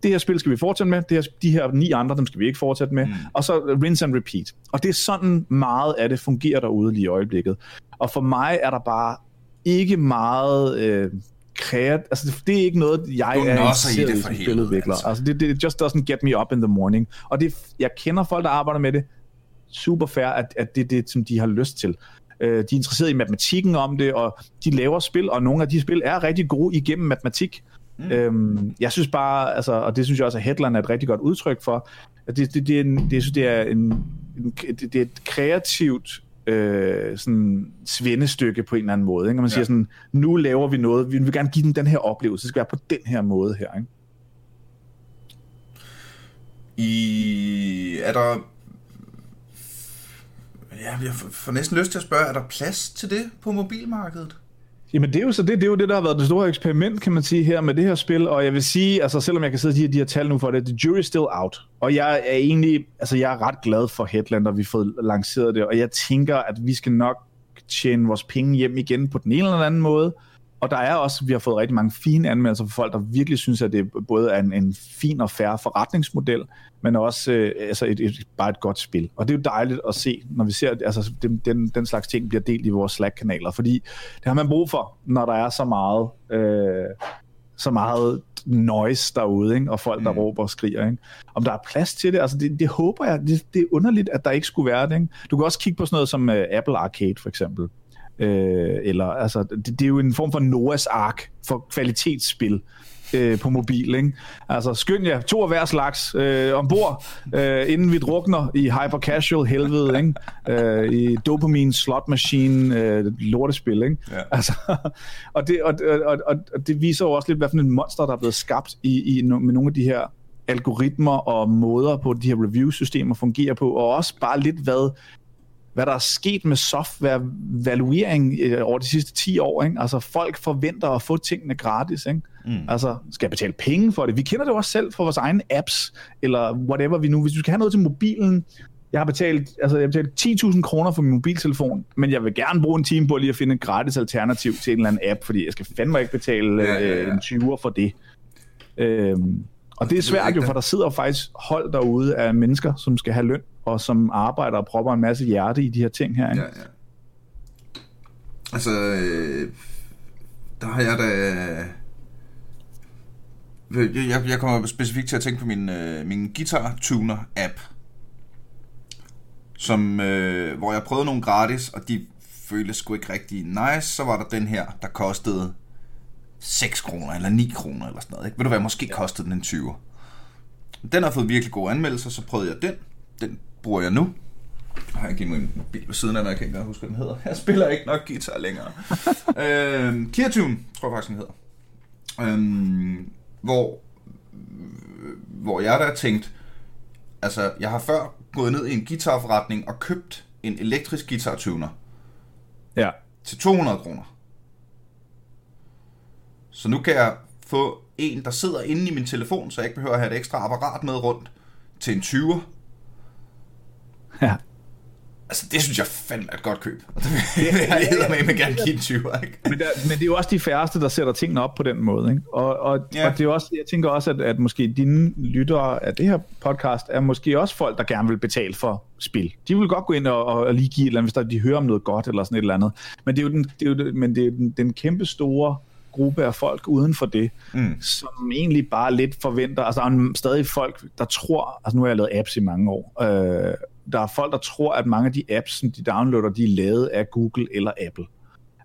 det her spil skal vi fortsætte med, det her, de her ni andre, dem skal vi ikke fortsætte med, mm. og så rinse and repeat. Og det er sådan meget af det fungerer derude lige i øjeblikket. Og for mig er der bare ikke meget... Øh, kreat, altså det, det er ikke noget, jeg du er interesseret i som spiludvikler. Altså. altså det, det just doesn't get me up in the morning. Og det, jeg kender folk, der arbejder med det, super fair, at, at det er det, som de har lyst til. Uh, de er interesseret i matematikken om det, og de laver spil, og nogle af de spil er rigtig gode igennem matematik. Mm. Øhm, jeg synes bare, altså, og det synes jeg også, at Headline er et rigtig godt udtryk for, at det, det, det, er, en, det, det er en, en det, det er et kreativt øh, sådan svendestykke på en eller anden måde. Ikke? Og man ja. siger sådan, nu laver vi noget, vi vil gerne give den den her oplevelse, det skal være på den her måde her. Ikke? I, er der... Ja, jeg får næsten lyst til at spørge, er der plads til det på mobilmarkedet? Jamen det er jo så det, det er jo det, der har været det store eksperiment, kan man sige, her med det her spil, og jeg vil sige, altså selvom jeg kan sidde og de, de har tal nu for det, the jury is still out, og jeg er egentlig, altså jeg er ret glad for Headlander, vi har fået lanceret det, og jeg tænker, at vi skal nok tjene vores penge hjem igen på den ene eller anden måde, og der er også, vi har fået rigtig mange fine anmeldelser fra folk, der virkelig synes, at det både er en, en fin og færre forretningsmodel, men også øh, altså et, et, bare et godt spil. Og det er jo dejligt at se, når vi ser, altså den, den, den slags ting bliver delt i vores Slack-kanaler, fordi det har man brug for, når der er så meget, øh, så meget noise derude, ikke? og folk, der mm. råber og skriger. Ikke? Om der er plads til det, altså det, det håber jeg, det, det er underligt, at der ikke skulle være det. Ikke? Du kan også kigge på sådan noget som uh, Apple Arcade for eksempel, øh, eller altså, det, det er jo en form for Noahs ark for kvalitetsspil øh, på mobil. Ikke? Altså skynd jer, to af hver slags øh, ombord, øh, inden vi drukner i hyper casual helvede, ikke? Øh, i dopamine slot machine øh, lortespil. Ikke? Ja. Altså, og, det, og, og, og, og det viser jo også lidt, hvad for en monster, der er blevet skabt i, i, med nogle af de her algoritmer og måder på de her review-systemer fungerer på, og også bare lidt, hvad hvad der er sket med software-valuering øh, over de sidste 10 år. Ikke? Altså, folk forventer at få tingene gratis. Ikke? Mm. Altså, skal betale penge for det? Vi kender det jo også selv fra vores egne apps, eller whatever vi nu... Hvis du skal have noget til mobilen, jeg har betalt, altså jeg har betalt 10.000 kroner for min mobiltelefon, men jeg vil gerne bruge en time på lige at finde et gratis alternativ til en eller anden app, fordi jeg skal fandme ikke betale ja, ja, ja. Øh, en 20'er for det. Øhm, og det er svært jo, for der sidder faktisk hold derude af mennesker, som skal have løn og som arbejder og propper en masse hjerte i de her ting her. Ikke? Ja, ja. Altså, øh, der har jeg da... Jeg, jeg kommer specifikt til at tænke på min, øh, min Guitar Tuner app, som, øh, hvor jeg prøvede nogle gratis, og de føltes sgu ikke rigtig nice. Så var der den her, der kostede 6 kroner eller 9 kroner eller sådan noget. Ikke? Ved du hvad, måske kostede den en 20. Den har fået virkelig gode anmeldelser, så prøvede jeg den. Den bruger jeg nu. Jeg har ikke min bil ved siden af mig, jeg kan ikke huske, hvad den hedder. Jeg spiller ikke nok guitar længere. øh, Kirtune, tror jeg faktisk, den hedder. Øh, hvor, hvor jeg der tænkt, altså, jeg har før gået ned i en guitarforretning og købt en elektrisk guitar-tuner. Ja. Til 200 kroner. Så nu kan jeg få en, der sidder inde i min telefon, så jeg ikke behøver at have et ekstra apparat med rundt, til en 20'er. Ja. Altså, det synes jeg fandme er et godt køb. Og det vil jeg hedder med, med gerne give en 20, ikke? Men, der, men det er jo også de færreste, der sætter tingene op på den måde. Ikke? Og, og, ja. og det er også, jeg tænker også, at, at måske dine lyttere af det her podcast er måske også folk, der gerne vil betale for spil. De vil godt gå ind og, og lige give et eller andet, hvis der, de hører om noget godt eller sådan et eller andet. Men det er jo den, det er jo, men det er den, den kæmpe store gruppe af folk uden for det, mm. som egentlig bare lidt forventer, altså der er stadig folk, der tror, altså nu har jeg lavet apps i mange år, øh, der er folk, der tror, at mange af de apps, som de downloader, de er lavet af Google eller Apple.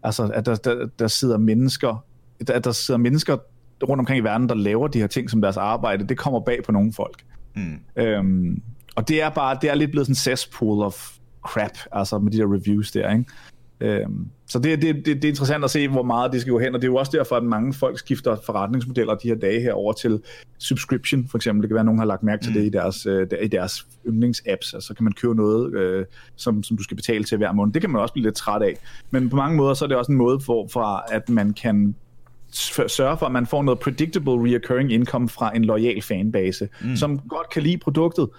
Altså, at der, der, der sidder mennesker, at der sidder mennesker rundt omkring i verden, der laver de her ting som deres arbejde, det kommer bag på nogle folk. Mm. Øhm, og det er bare, det er lidt blevet sådan en cesspool of crap, altså med de der reviews der, ikke? Øhm, så det, det, det, det er interessant at se, hvor meget det skal gå hen, og det er jo også derfor, at mange folk skifter forretningsmodeller de her dage her over til subscription, for eksempel. Det kan være, at nogen har lagt mærke til mm. det i deres, øh, i deres yndlingsapps, altså så kan man købe noget, øh, som, som du skal betale til hver måned. Det kan man også blive lidt træt af. Men på mange måder, så er det også en måde for, for at man kan sørge for, at man får noget predictable reoccurring income fra en lojal fanbase, mm. som godt kan lide produktet.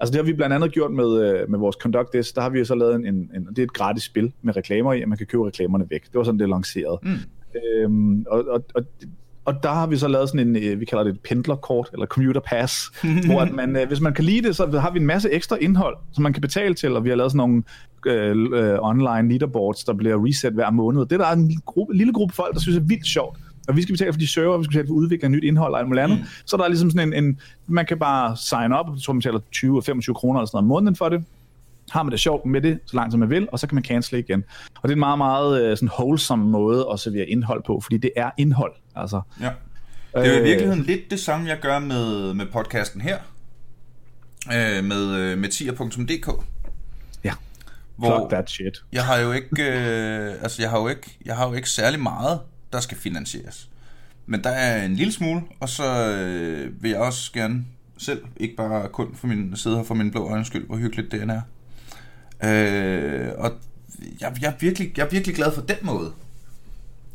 Altså det har vi blandt andet gjort med, øh, med vores Conduct This, der har vi jo så lavet en, en, en, det er et gratis spil med reklamer i, at man kan købe reklamerne væk. Det var sådan, det er lanceret. Mm. Øhm, og, og, og, og der har vi så lavet sådan en, øh, vi kalder det et pendlerkort, eller commuter pass, hvor at man, øh, hvis man kan lide det, så har vi en masse ekstra indhold, som man kan betale til, og vi har lavet sådan nogle øh, online leaderboards, der bliver reset hver måned. Det der er en gruppe, lille gruppe folk, der synes er vildt sjovt og vi skal betale for de server, vi skal betale for udvikling af nyt indhold og alt muligt andet. Mm. Så der er ligesom sådan en, en, man kan bare sign up, jeg tror man betaler 20-25 kroner eller sådan noget om måneden for det. Har man det sjovt med det, så langt som man vil, og så kan man cancel igen. Og det er en meget, meget øh, sådan wholesome måde at servere indhold på, fordi det er indhold. Altså. Ja. Det er jo i øh, virkeligheden øh, lidt det samme, jeg gør med, med podcasten her, øh, med, øh, med tier.dk. Ja. Hvor Fuck that shit. Jeg har jo ikke, øh, altså jeg har jo ikke, jeg har jo ikke særlig meget, der skal finansieres. Men der er en lille smule, og så øh, vil jeg også gerne selv, ikke bare kun for min, sidde her for min blå øjens skyld, hvor hyggeligt det er. Øh, og jeg, jeg, er virkelig, jeg er virkelig glad for den måde.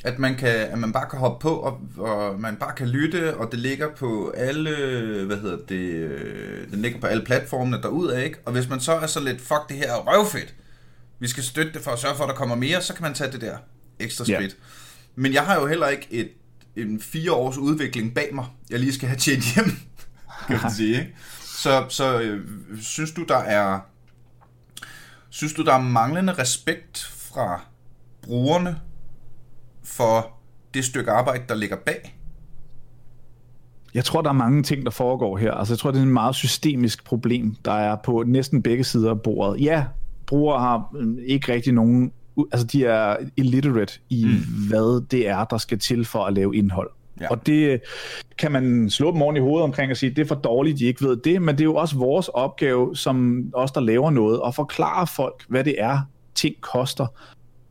At man, kan, at man bare kan hoppe på, og, og man bare kan lytte, og det ligger på alle, hvad hedder det, øh, det ligger på alle platformene derudad, ikke? Og hvis man så er så lidt, fuck det her er røvfedt, vi skal støtte det for at sørge for, at der kommer mere, så kan man tage det der ekstra skridt. Yeah. Men jeg har jo heller ikke et, en fire års udvikling bag mig, jeg lige skal have tjent hjem, kan man sige, ikke? Så, så øh, synes du, der er synes du, der er manglende respekt fra brugerne for det stykke arbejde, der ligger bag? Jeg tror, der er mange ting, der foregår her. Altså, jeg tror, det er et meget systemisk problem, der er på næsten begge sider af bordet. Ja, brugere har øh, ikke rigtig nogen... Altså, de er illiterate i, mm. hvad det er, der skal til for at lave indhold. Ja. Og det kan man slå dem oven i hovedet omkring og sige, det er for dårligt, de ikke ved det, men det er jo også vores opgave, som os, der laver noget, at forklare folk, hvad det er, ting koster.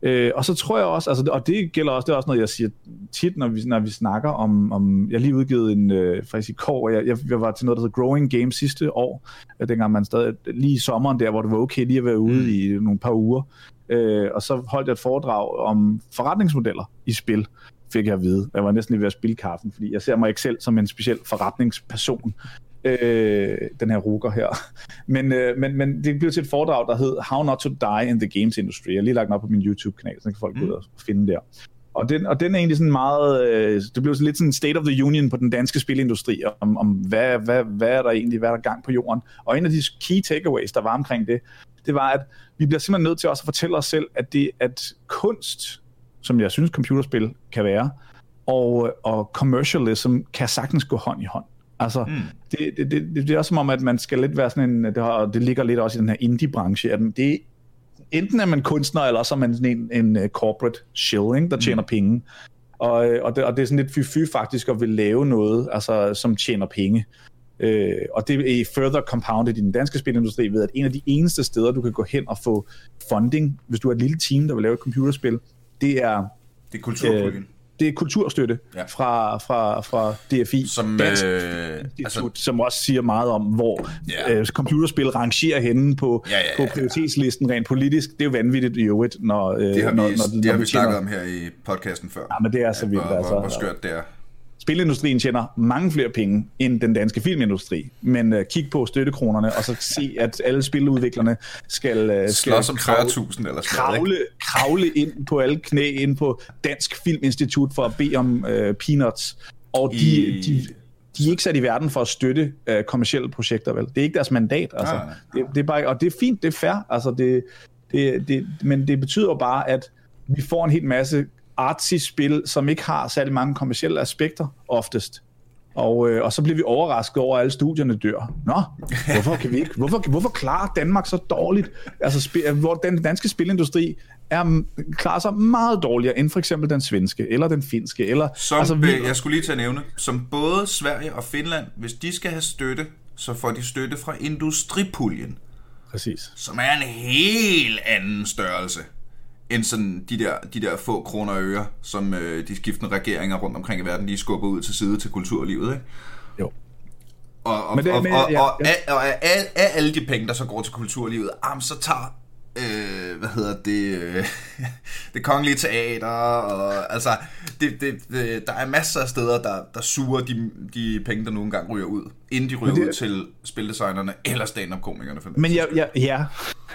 Øh, og så tror jeg også, altså, og det gælder også, det er også noget, jeg siger tit, når vi, når vi snakker om, om, jeg lige udgivet en, øh, faktisk i kår, jeg, jeg, jeg var til noget, der hedder Growing Game sidste år, øh, dengang man stadig, lige i sommeren der, hvor det var okay lige at være ude mm. i nogle par uger, øh, og så holdt jeg et foredrag om forretningsmodeller i spil, fik jeg at vide. Jeg var næsten lige ved at spille kaffen, fordi jeg ser mig ikke selv som en speciel forretningsperson, øh, den her ruger her. Men, øh, men, men det blev til et foredrag, der hed How Not to Die in the Games Industry. Jeg har lige lagt den op på min YouTube-kanal, så kan folk gå ud og finde der. Og den, og den er egentlig sådan meget, øh, det blev sådan lidt sådan state of the union på den danske spilindustri, om, om hvad, hvad, hvad er der egentlig, hvad er der gang på jorden. Og en af de key takeaways, der var omkring det, det var, at vi bliver simpelthen nødt til også at fortælle os selv, at, det, at kunst, som jeg synes computerspil kan være, og, og commercialism kan sagtens gå hånd i hånd. Altså, mm. det, det, det, det er også som om, at man skal lidt være sådan en, det, har, det ligger lidt også i den her indie-branche, at det enten er man kunstner, eller så er man sådan en, en uh, corporate shilling, der tjener mm. penge. Og, og, det, og det er sådan lidt fy-fy faktisk at vil lave noget, altså, som tjener penge. Øh, og det er further compounded i den danske spilindustri ved, at en af de eneste steder, du kan gå hen og få funding, hvis du er et lille team, der vil lave et computerspil, det er... Det er kulturpuljen. Øh, det er kulturstøtte ja. fra, fra, fra DFI, som, Dansk øh, altså, som også siger meget om, hvor ja. øh, computerspil rangerer henne på, ja, ja, ja, på prioritetslisten rent politisk. Det er jo vanvittigt i øvrigt, når... Øh, det har vi, når, når, det når har vi snakket om her i podcasten før. Ja, men det er så vildt. Hvor, altså, hvor, hvor skørt det er spilindustrien tjener mange flere penge end den danske filmindustri. Men uh, kig på støttekronerne, og så se, at alle spiludviklerne skal, uh, skal som 40.000 eller kravle, kravle ind på alle knæ ind på Dansk Filminstitut for at bede om uh, peanuts. Og de, I... de, de er ikke sat i verden for at støtte uh, kommersielle projekter, vel? Det er ikke deres mandat, altså. Ah. Det, det er bare, og det er fint, det er fair, altså det, det, det, men det betyder bare, at vi får en hel masse artsy-spil, som ikke har særlig mange kommersielle aspekter oftest. Og, øh, og så bliver vi overrasket over, at alle studierne dør. Nå, hvorfor, kan vi ikke, hvorfor, hvorfor klarer Danmark så dårligt? Altså, spil, hvor den danske spilindustri er, klarer sig meget dårligere end for eksempel den svenske, eller den finske. Eller, som, altså, vi, jeg skulle lige til at nævne, som både Sverige og Finland, hvis de skal have støtte, så får de støtte fra industripuljen. Præcis. Som er en helt anden størrelse end sådan de der, de der få kroner og øre, som øh, de skiftende regeringer rundt omkring i verden lige skubber ud til side til kulturlivet, ikke? Jo. Og, og, men det, og, men, og, ja, og, ja. og, og af, af alle de penge, der så går til kulturlivet, am, så tager øh, hvad hedder det, øh, det kongelige teater, og altså, det, det, det, der er masser af steder, der, der suger de, de penge, der nogle gange ryger ud, inden de ryger det, ud til spildesignerne eller stand-up-komikerne. Men jeg, jeg, ja,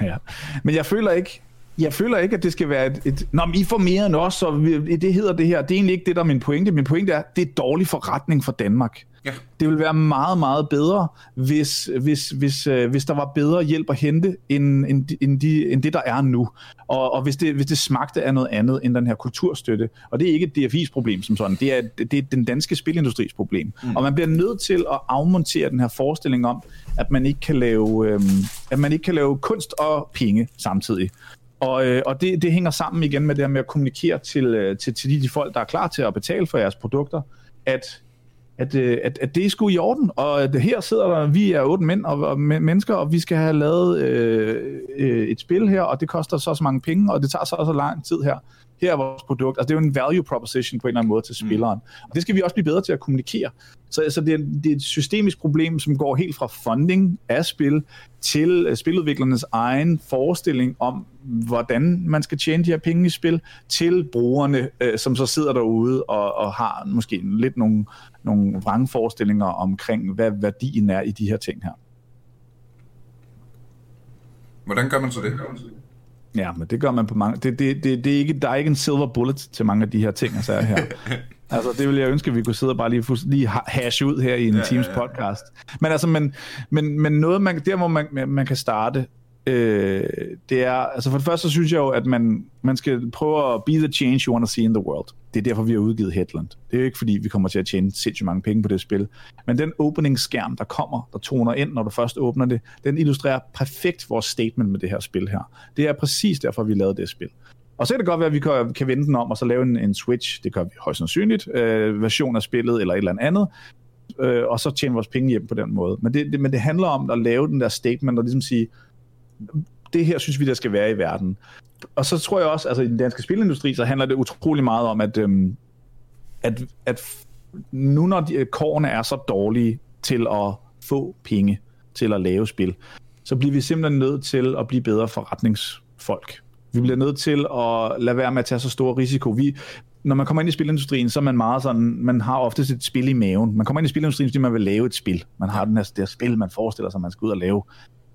ja, men jeg føler ikke, jeg føler ikke, at det skal være et... et Nå, men I får mere end os, og det hedder det her. Det er egentlig ikke det, der er min pointe. Min pointe er, det er dårlig forretning for Danmark. Ja. Det vil være meget, meget bedre, hvis, hvis, hvis, øh, hvis der var bedre hjælp at hente, end, end, end, de, end det, der er nu. Og, og hvis, det, hvis det smagte af noget andet end den her kulturstøtte. Og det er ikke et DFI's problem som sådan. Det er, det er den danske spilindustris problem. Mm. Og man bliver nødt til at afmontere den her forestilling om, at man ikke kan lave, øhm, at man ikke kan lave kunst og penge samtidig. Og, øh, og det, det hænger sammen igen med det her med at kommunikere til, øh, til, til de, de folk, der er klar til at betale for jeres produkter, at at, øh, at, at det er sgu i orden, og at her sidder der, vi er otte mænd og, og mennesker, og vi skal have lavet øh, øh, et spil her, og det koster så så mange penge, og det tager så så lang tid her. Her er vores produkt. Altså det er jo en value proposition på en eller anden måde til mm. spilleren. Mm. Og det skal vi også blive bedre til at kommunikere. Så altså, det, er, det er et systemisk problem, som går helt fra funding af spil til uh, spiludviklernes egen forestilling om, hvordan man skal tjene de her penge i spil, til brugerne, uh, som så sidder derude og, og har måske lidt nogle, nogle vrangforestillinger omkring, hvad værdien er i de her ting her. Hvordan gør man så det? Ja, men det gør man på mange... Det, det, det, det er ikke, der er ikke en silver bullet til mange af de her ting, altså her. altså, det ville jeg ønske, at vi kunne sidde og bare lige, lige hash ud her i en ja, Teams podcast. Men altså, men, men, men noget, man, der hvor man, man kan starte, øh, det er, altså for det første så synes jeg jo, at man, man skal prøve at be the change you want to see in the world. Det er derfor, vi har udgivet Headland. Det er jo ikke fordi, vi kommer til at tjene sindssygt mange penge på det spil. Men den opening-skærm, der kommer, der toner ind, når du først åbner det, den illustrerer perfekt vores statement med det her spil her. Det er præcis derfor, vi lavede det spil. Og så kan det godt være, at vi kan, kan vende den om og så lave en, en Switch, det gør vi højst sandsynligt, øh, version af spillet eller et eller andet, øh, og så tjene vores penge hjem på den måde. Men det, det, men det handler om at lave den der statement og ligesom sige, det her synes vi, der skal være i verden. Og så tror jeg også, altså i den danske spilindustri, så handler det utrolig meget om, at, øhm, at, at nu når de, kårene er så dårlige til at få penge til at lave spil, så bliver vi simpelthen nødt til at blive bedre forretningsfolk. Vi bliver nødt til at lade være med at tage så stor risiko. Vi, når man kommer ind i spilindustrien, så er man meget sådan, man har ofte et spil i maven. Man kommer ind i spilindustrien, fordi man vil lave et spil. Man har den her, det her spil, man forestiller sig, man skal ud og lave.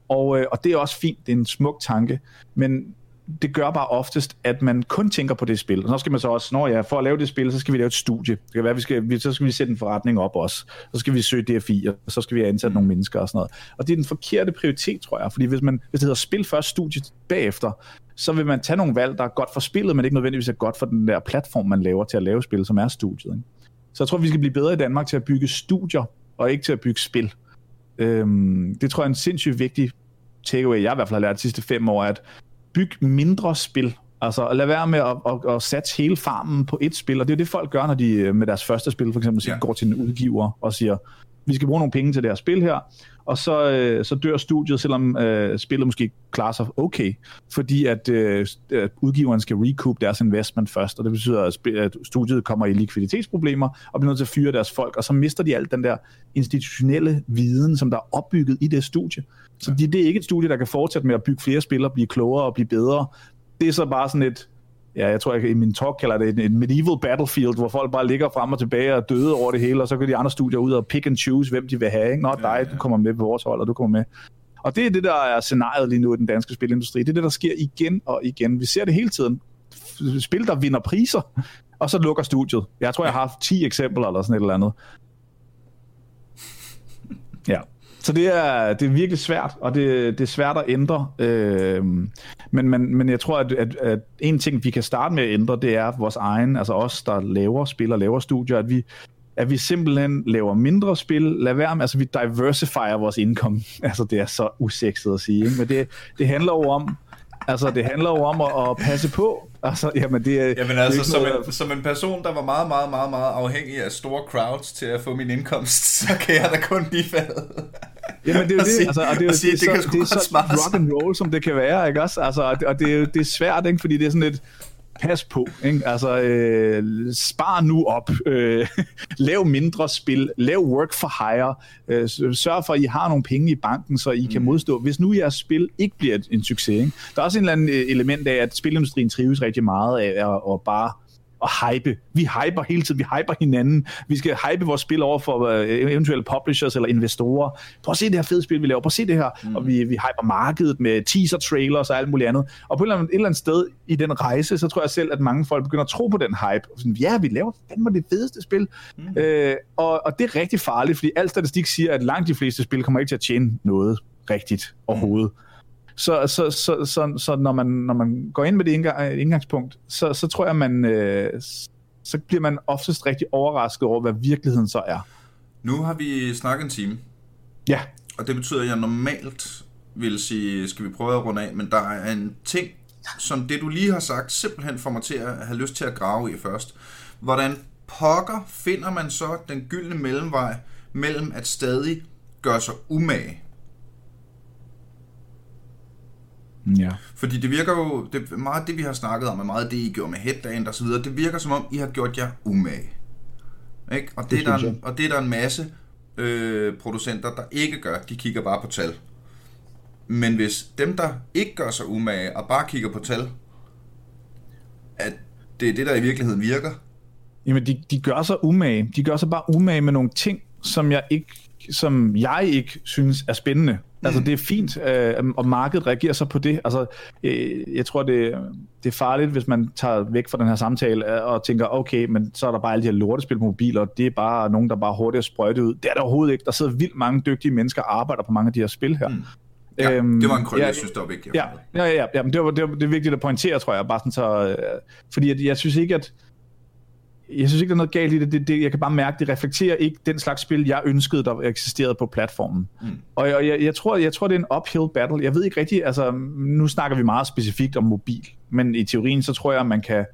Og, øh, og det er også fint, det er en smuk tanke, men det gør bare oftest, at man kun tænker på det spil. Og så skal man så også, når ja, for at lave det spil, så skal vi lave et studie. Det kan være, vi skal, vi, så skal vi sætte en forretning op også. Så skal vi søge DFI, og så skal vi ansætte nogle mennesker og sådan noget. Og det er den forkerte prioritet, tror jeg. Fordi hvis, man, hvis det hedder spil først, studie bagefter, så vil man tage nogle valg, der er godt for spillet, men ikke nødvendigvis er godt for den der platform, man laver til at lave spil, som er studiet. Ikke? Så jeg tror, vi skal blive bedre i Danmark til at bygge studier, og ikke til at bygge spil. Øhm, det tror jeg er en sindssygt vigtig takeaway, jeg i hvert fald har lært de sidste fem år, at bygge mindre spil. Altså lad være med at, at, at satse hele farmen på et spil, og det er det folk gør, når de øh, med deres første spil for eksempel ja. går til en udgiver og siger, vi skal bruge nogle penge til det her spil her, og så, øh, så dør studiet, selvom øh, spillet måske klarer sig okay, fordi at, øh, udgiveren skal recoup deres investment først, og det betyder, at, at studiet kommer i likviditetsproblemer og bliver nødt til at fyre deres folk, og så mister de alt den der institutionelle viden, som der er opbygget i det studie. Så det, det er ikke et studie, der kan fortsætte med at bygge flere spillere, blive klogere og blive bedre. Det er så bare sådan et, ja, jeg tror, jeg i min talk kalder det en medieval battlefield, hvor folk bare ligger frem og tilbage og døde over det hele, og så kan de andre studier ud og pick and choose, hvem de vil have. Ikke? Nå, dig, ja, ja. du kommer med på vores hold, og du kommer med. Og det er det, der er scenariet lige nu i den danske spilindustri. Det er det, der sker igen og igen. Vi ser det hele tiden. Spil, der vinder priser, og så lukker studiet. Jeg tror, jeg har haft 10 eksempler eller sådan et eller andet. Ja. Så det er, det er virkelig svært, og det, det er svært at ændre. Øh, men, men, men jeg tror, at, at, at en ting, vi kan starte med at ændre, det er vores egen, altså os, der laver spil og laver studier, at vi, at vi simpelthen laver mindre spil, lad være med, altså vi diversifier vores income. Altså det er så usekset at sige, ikke? men det, det handler jo om, Altså, det handler jo om at, at passe på. Altså, jamen, det er, jamen altså, det er som, noget... en, som en person, der var meget, meget, meget, meget afhængig af store crowds til at få min indkomst, så kan jeg da kun blive faldet. Jamen, det er jo det, altså, og det er jo sige, det, det, det, så, det er så rock and roll, som det kan være, ikke også? Altså, og det er jo det er svært, ikke? fordi det er sådan lidt, pas på. Ikke? Altså, øh, spar nu op. Øh, lav mindre spil. Lav work for hire. Øh, sørg for, at I har nogle penge i banken, så I mm. kan modstå. Hvis nu jeres spil ikke bliver en succes. Ikke? Der er også en eller anden øh, element af, at spilindustrien trives rigtig meget af at, at bare at hype. Vi hyper hele tiden, vi hyper hinanden. Vi skal hype vores spil over for uh, eventuelle publishers eller investorer. Prøv at se det her fede spil, vi laver. Prøv at se det her. Mm. Og vi, vi hyper markedet med teaser-trailers og alt muligt andet. Og på et eller, andet, et eller andet sted i den rejse, så tror jeg selv, at mange folk begynder at tro på den hype. Og sådan, ja, vi laver fandme det fedeste spil. Mm. Øh, og, og det er rigtig farligt, fordi al statistik siger, at langt de fleste spil kommer ikke til at tjene noget rigtigt overhovedet. Mm. Så, så, så, så, så når, man, når man går ind med det indgangspunkt, så, så tror jeg, man, øh, så bliver man oftest rigtig overrasket over, hvad virkeligheden så er. Nu har vi snakket en time. Ja. Og det betyder, at jeg normalt vil sige, skal vi prøve at runde af, men der er en ting, som det du lige har sagt, simpelthen får mig til at have lyst til at grave i først. Hvordan pokker finder man så den gyldne mellemvej mellem at stadig gøre sig umage? Ja. Fordi det virker jo, det, meget det vi har snakket om, og meget det I gjorde med headband og så videre, det virker som om I har gjort jer umage. Ikke? Og, det, det, er der og det er der en masse øh, producenter, der ikke gør. De kigger bare på tal. Men hvis dem, der ikke gør sig umage og bare kigger på tal, at det er det, der i virkeligheden virker. Jamen, de, de gør sig umage. De gør sig bare umage med nogle ting, som jeg ikke, som jeg ikke synes er spændende. Mm. Altså, det er fint, øh, og markedet reagerer så på det. Altså, øh, jeg tror, det, det er farligt, hvis man tager væk fra den her samtale øh, og tænker, okay, men så er der bare alle de her lortespil på mobiler, og det er bare nogen, der bare hurtigt sprøjter ud. Det er der overhovedet ikke. Der sidder vildt mange dygtige mennesker og arbejder på mange af de her spil her. Mm. Ja, øhm, det var en krølle, ja, jeg synes, det var vigtigt. Ja, ja, ja, ja men det, var, det, var, det er vigtigt at pointere, tror jeg, bare sådan så, øh, fordi jeg, jeg synes ikke, at jeg synes ikke, der er noget galt i det. det, det jeg kan bare mærke, det reflekterer ikke den slags spil, jeg ønskede, der eksisterede på platformen. Mm. Og jeg, jeg, jeg, tror, jeg tror, det er en uphill battle. Jeg ved ikke rigtigt, altså nu snakker vi meget specifikt om mobil, men i teorien, så tror jeg, man kan,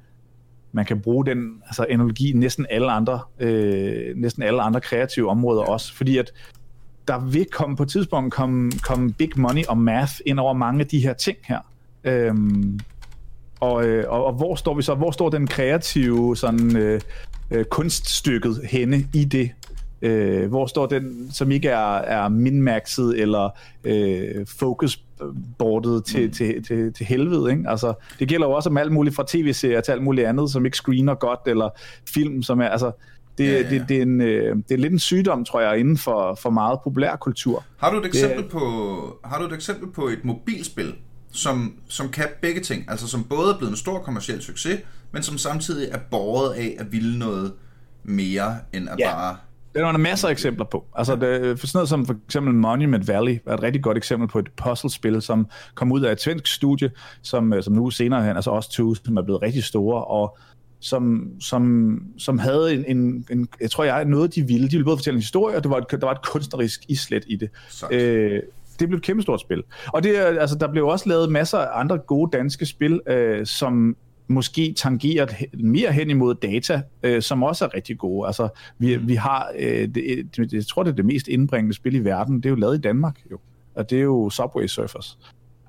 man kan bruge den altså, analogi næsten alle andre, øh, næsten alle andre kreative områder ja. også, fordi at der vil komme på et tidspunkt komme, komme big money og math ind over mange af de her ting her. Øhm, og, øh, og, og hvor står vi så? Hvor står den kreative sådan, øh, øh, kunststykket henne i det? Øh, hvor står den, som ikke er, er minmaxet eller øh, focusboardet til, mm. til, til, til helvede? Ikke? Altså, det gælder jo også om alt muligt fra tv-serier til alt muligt andet, som ikke screener godt, eller film, som er... Altså, det, ja, ja. Det, det, er en, øh, det er lidt en sygdom, tror jeg, inden for, for meget populær kultur. Har du et eksempel, det, på, har du et eksempel på et mobilspil, som, som kan begge ting? Altså som både er blevet en stor kommersiel succes, men som samtidig er båret af at ville noget mere end at ja. bare... Det er der masser af eksempler på. Altså, det, for sådan noget som for eksempel Monument Valley er et rigtig godt eksempel på et puzzlespil, som kom ud af et svensk studie, som, øh, som nu senere hen, altså også 2, som er blevet rigtig store, og som, som, som havde en, en, en, jeg tror jeg, noget de ville. De ville både fortælle en historie, og det var et, der var et kunstnerisk islet i det. Øh, det blev et kæmpestort spil. Og det, altså, der blev også lavet masser af andre gode danske spil, øh, som måske tangerer mere hen imod data, øh, som også er rigtig gode. Altså, vi, mm. vi har, øh, det, det, jeg tror, det er det mest indbringende spil i verden. Det er jo lavet i Danmark, jo. Og det er jo Subway Surfers.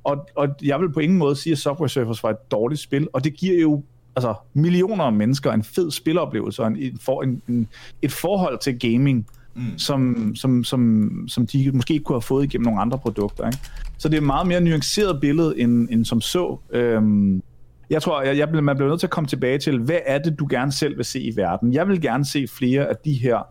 Og, og jeg vil på ingen måde sige, at Subway Surfers var et dårligt spil, og det giver jo altså, millioner af mennesker en fed spiloplevelse og en, en, en, et forhold til gaming, mm. som, som, som, som de måske ikke kunne have fået igennem nogle andre produkter. Ikke? Så det er et meget mere nuanceret billede, end, end som så. Øhm, jeg tror, jeg, jeg, man bliver nødt til at komme tilbage til, hvad er det, du gerne selv vil se i verden? Jeg vil gerne se flere af de her,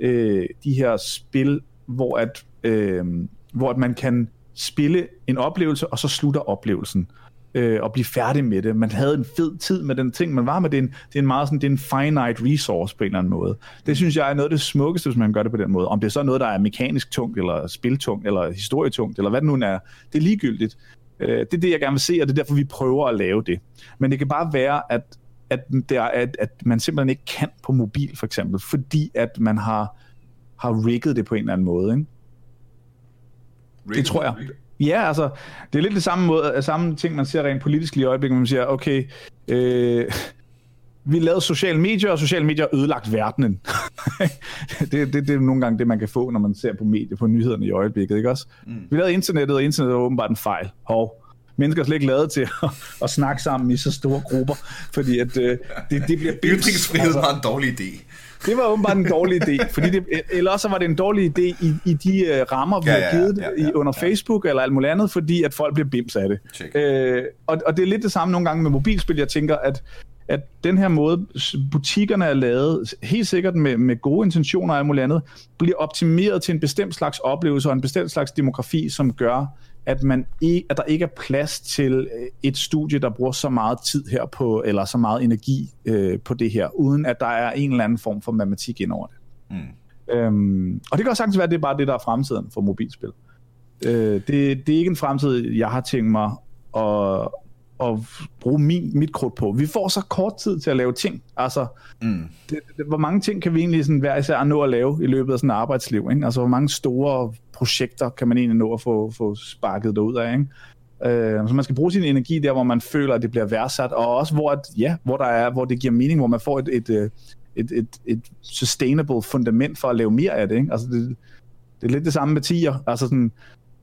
øh, de her spil, hvor at, øh, hvor at man kan spille en oplevelse, og så slutter oplevelsen øh, og blive færdig med det. Man havde en fed tid med den ting, man var med. Det er en, det er en meget sådan, det er en finite resource på en eller anden måde. Det synes jeg er noget af det smukkeste, hvis man gør det på den måde. Om det er så noget, der er mekanisk tungt, eller spiltungt, eller historietungt, eller hvad det nu er, det er ligegyldigt. Øh, det er det, jeg gerne vil se, og det er derfor, vi prøver at lave det. Men det kan bare være, at at, det er, at, at man simpelthen ikke kan på mobil, for eksempel, fordi at man har, har rigget det på en eller anden måde. Ikke? Det tror jeg. Ja, altså, det er lidt det samme, måde, samme ting, man ser rent politisk lige i øjeblikket, man siger, okay, øh, vi lavede sociale medier, og sociale medier ødelagt verdenen. det, det, det er nogle gange det, man kan få, når man ser på medier, på nyhederne i øjeblikket, ikke også? Mm. Vi lavede internettet, og internettet var åbenbart en fejl. Hov, mennesker er slet ikke lavet til at, at snakke sammen i så store grupper, fordi at, øh, det, det bliver... Ytringsfrihed altså, var en dårlig idé. Det var åbenbart en dårlig idé, fordi det, eller også var det en dårlig idé i, i de uh, rammer, vi ja, har givet ja, ja, ja, under ja. Facebook eller alt muligt andet, fordi at folk bliver bims af det. Uh, og, og det er lidt det samme nogle gange med mobilspil. Jeg tænker, at at den her måde, butikkerne er lavet, helt sikkert med, med gode intentioner og alt muligt andet, bliver optimeret til en bestemt slags oplevelse og en bestemt slags demografi, som gør, at, man ikke, at der ikke er plads til øh, et studie, der bruger så meget tid her på, eller så meget energi øh, på det her, uden at der er en eller anden form for matematik ind over det. Mm. Øhm, og det kan også sagtens være, at det er bare det, der er fremtiden for mobilspil. Øh, det, det er ikke en fremtid, jeg har tænkt mig at, at bruge min, mit krudt på. Vi får så kort tid til at lave ting. Altså, mm. det, det, hvor mange ting kan vi egentlig sådan hver især nå at lave i løbet af sådan et arbejdsliv? Ikke? Altså, hvor mange store projekter kan man egentlig nå at få, få sparket derud af? Ikke? Øh, så man skal bruge sin energi der, hvor man føler, at det bliver værdsat, og også hvor, at, ja, hvor, der er, hvor det giver mening, hvor man får et, et, øh, et, et, et sustainable fundament for at lave mere af det. Ikke? Altså det, det er lidt det samme med tier. Altså sådan,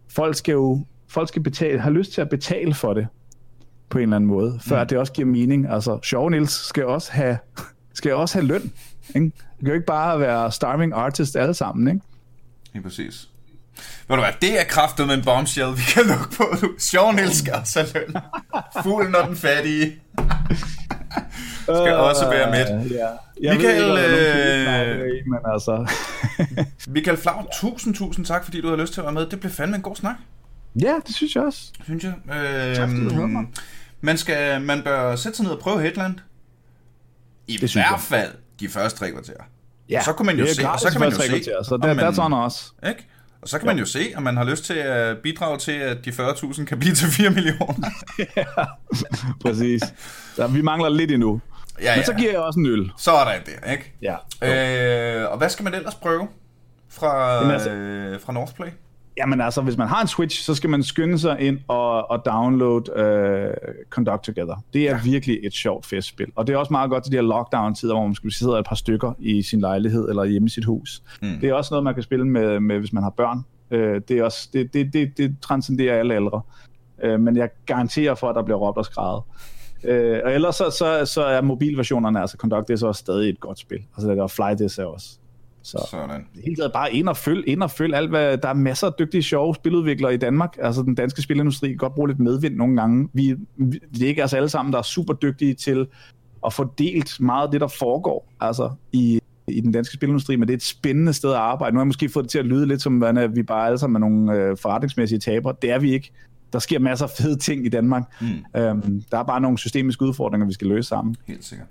folk skal jo folk skal betale, have lyst til at betale for det på en eller anden måde, før mm. det også giver mening. Altså, Sjov Niels skal også have, skal også have løn. Ikke? Det kan jo ikke bare være starving artist alle sammen, ikke? Ja, præcis. Ved du hvad, det er kraftet med en bombshell, vi kan lukke på. Sjov Niels skal også løn. Fuglen og den fattige. skal uh, også være med. Ja. Jeg Michael, ved ikke, øh, men altså... Michael Flau, tusind, tusind tak, fordi du har lyst til at være med. Det blev fandme en god snak. Ja, det synes jeg også. Synes jeg. Øh, tak, du man, skal, man bør sætte sig ned og prøve Headland. I det hvert fald de første tre kvarterer. Ja, så kan man jo se, og så kan man jo se, så det, man, that's on us. Ikke? Og så kan jo. man jo se, om man har lyst til at bidrage til, at de 40.000 kan blive til 4 millioner. ja, præcis. Så vi mangler lidt endnu. Ja, ja. Men så giver jeg også en øl. Så er der det, ikke? Ja. Øh, og hvad skal man ellers prøve fra, Jamen, altså, øh, fra Northplay? Jamen altså, hvis man har en Switch, så skal man skynde sig ind og, og download uh, Conduct Together. Det er ja. virkelig et sjovt festspil. Og det er også meget godt til de her lockdown-tider, hvor man skal sidde et par stykker i sin lejlighed eller hjemme i sit hus. Mm. Det er også noget, man kan spille med, med hvis man har børn. Uh, det, er også, det, det, det, det transcenderer alle ældre. Uh, men jeg garanterer for, at der bliver råbt og skrevet. Uh, og ellers så, så, så er mobilversionerne, altså Conduct, det er så stadig et godt spil. Altså det der Fly This er også så Sådan. helt taget bare ind og følg, ind og følg alt, hvad, der er masser af dygtige, sjove spiludviklere i Danmark. Altså den danske spilindustri kan godt bruge lidt medvind nogle gange. Vi, vi, det er ikke os alle sammen, der er super dygtige til at få delt meget af det, der foregår altså i, i den danske spilindustri, men det er et spændende sted at arbejde. Nu har jeg måske fået det til at lyde lidt som, at vi bare alle sammen er nogle øh, forretningsmæssige tabere. Det er vi ikke. Der sker masser af fede ting i Danmark. Mm. Øhm, der er bare nogle systemiske udfordringer, vi skal løse sammen. Helt sikkert.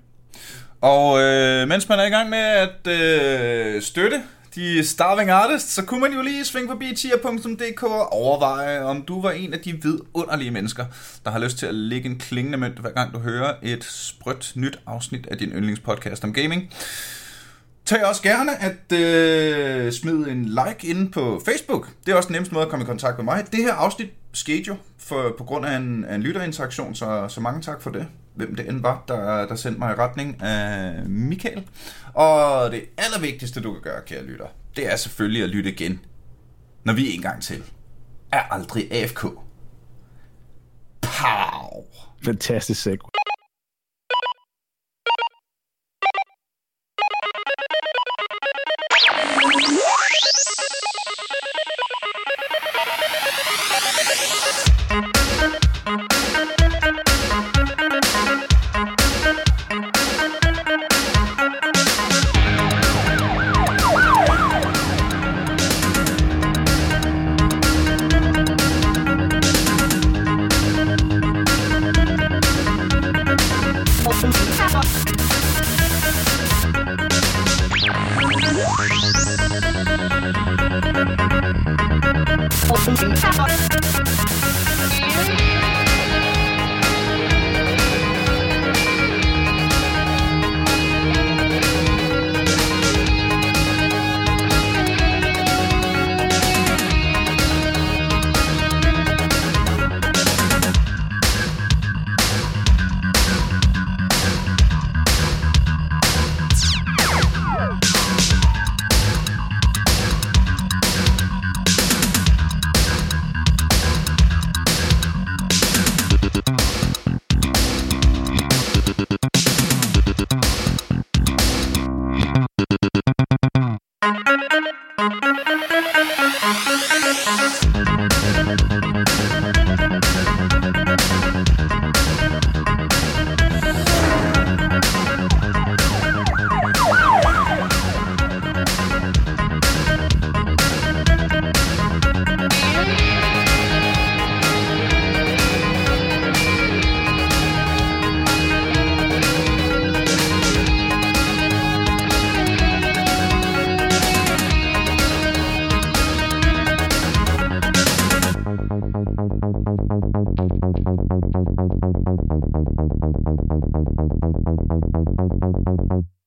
Og øh, mens man er i gang med at øh, støtte de starving artists, så kunne man jo lige svinge forbi tier.dk og overveje, om du var en af de vidunderlige mennesker, der har lyst til at lægge en klingende mønt, hver gang du hører et sprødt nyt afsnit af din yndlingspodcast om gaming. Tag også gerne at øh, smide en like inde på Facebook. Det er også den nemmeste måde at komme i kontakt med mig. Det her afsnit skete jo for, på grund af en, en lytterinteraktion, så, så mange tak for det hvem det end var, der, der sendte mig i retning af Michael. Og det allervigtigste, du kan gøre, kære lytter, det er selvfølgelig at lytte igen, når vi en gang til er aldrig AFK. Pow! Fantastisk segue.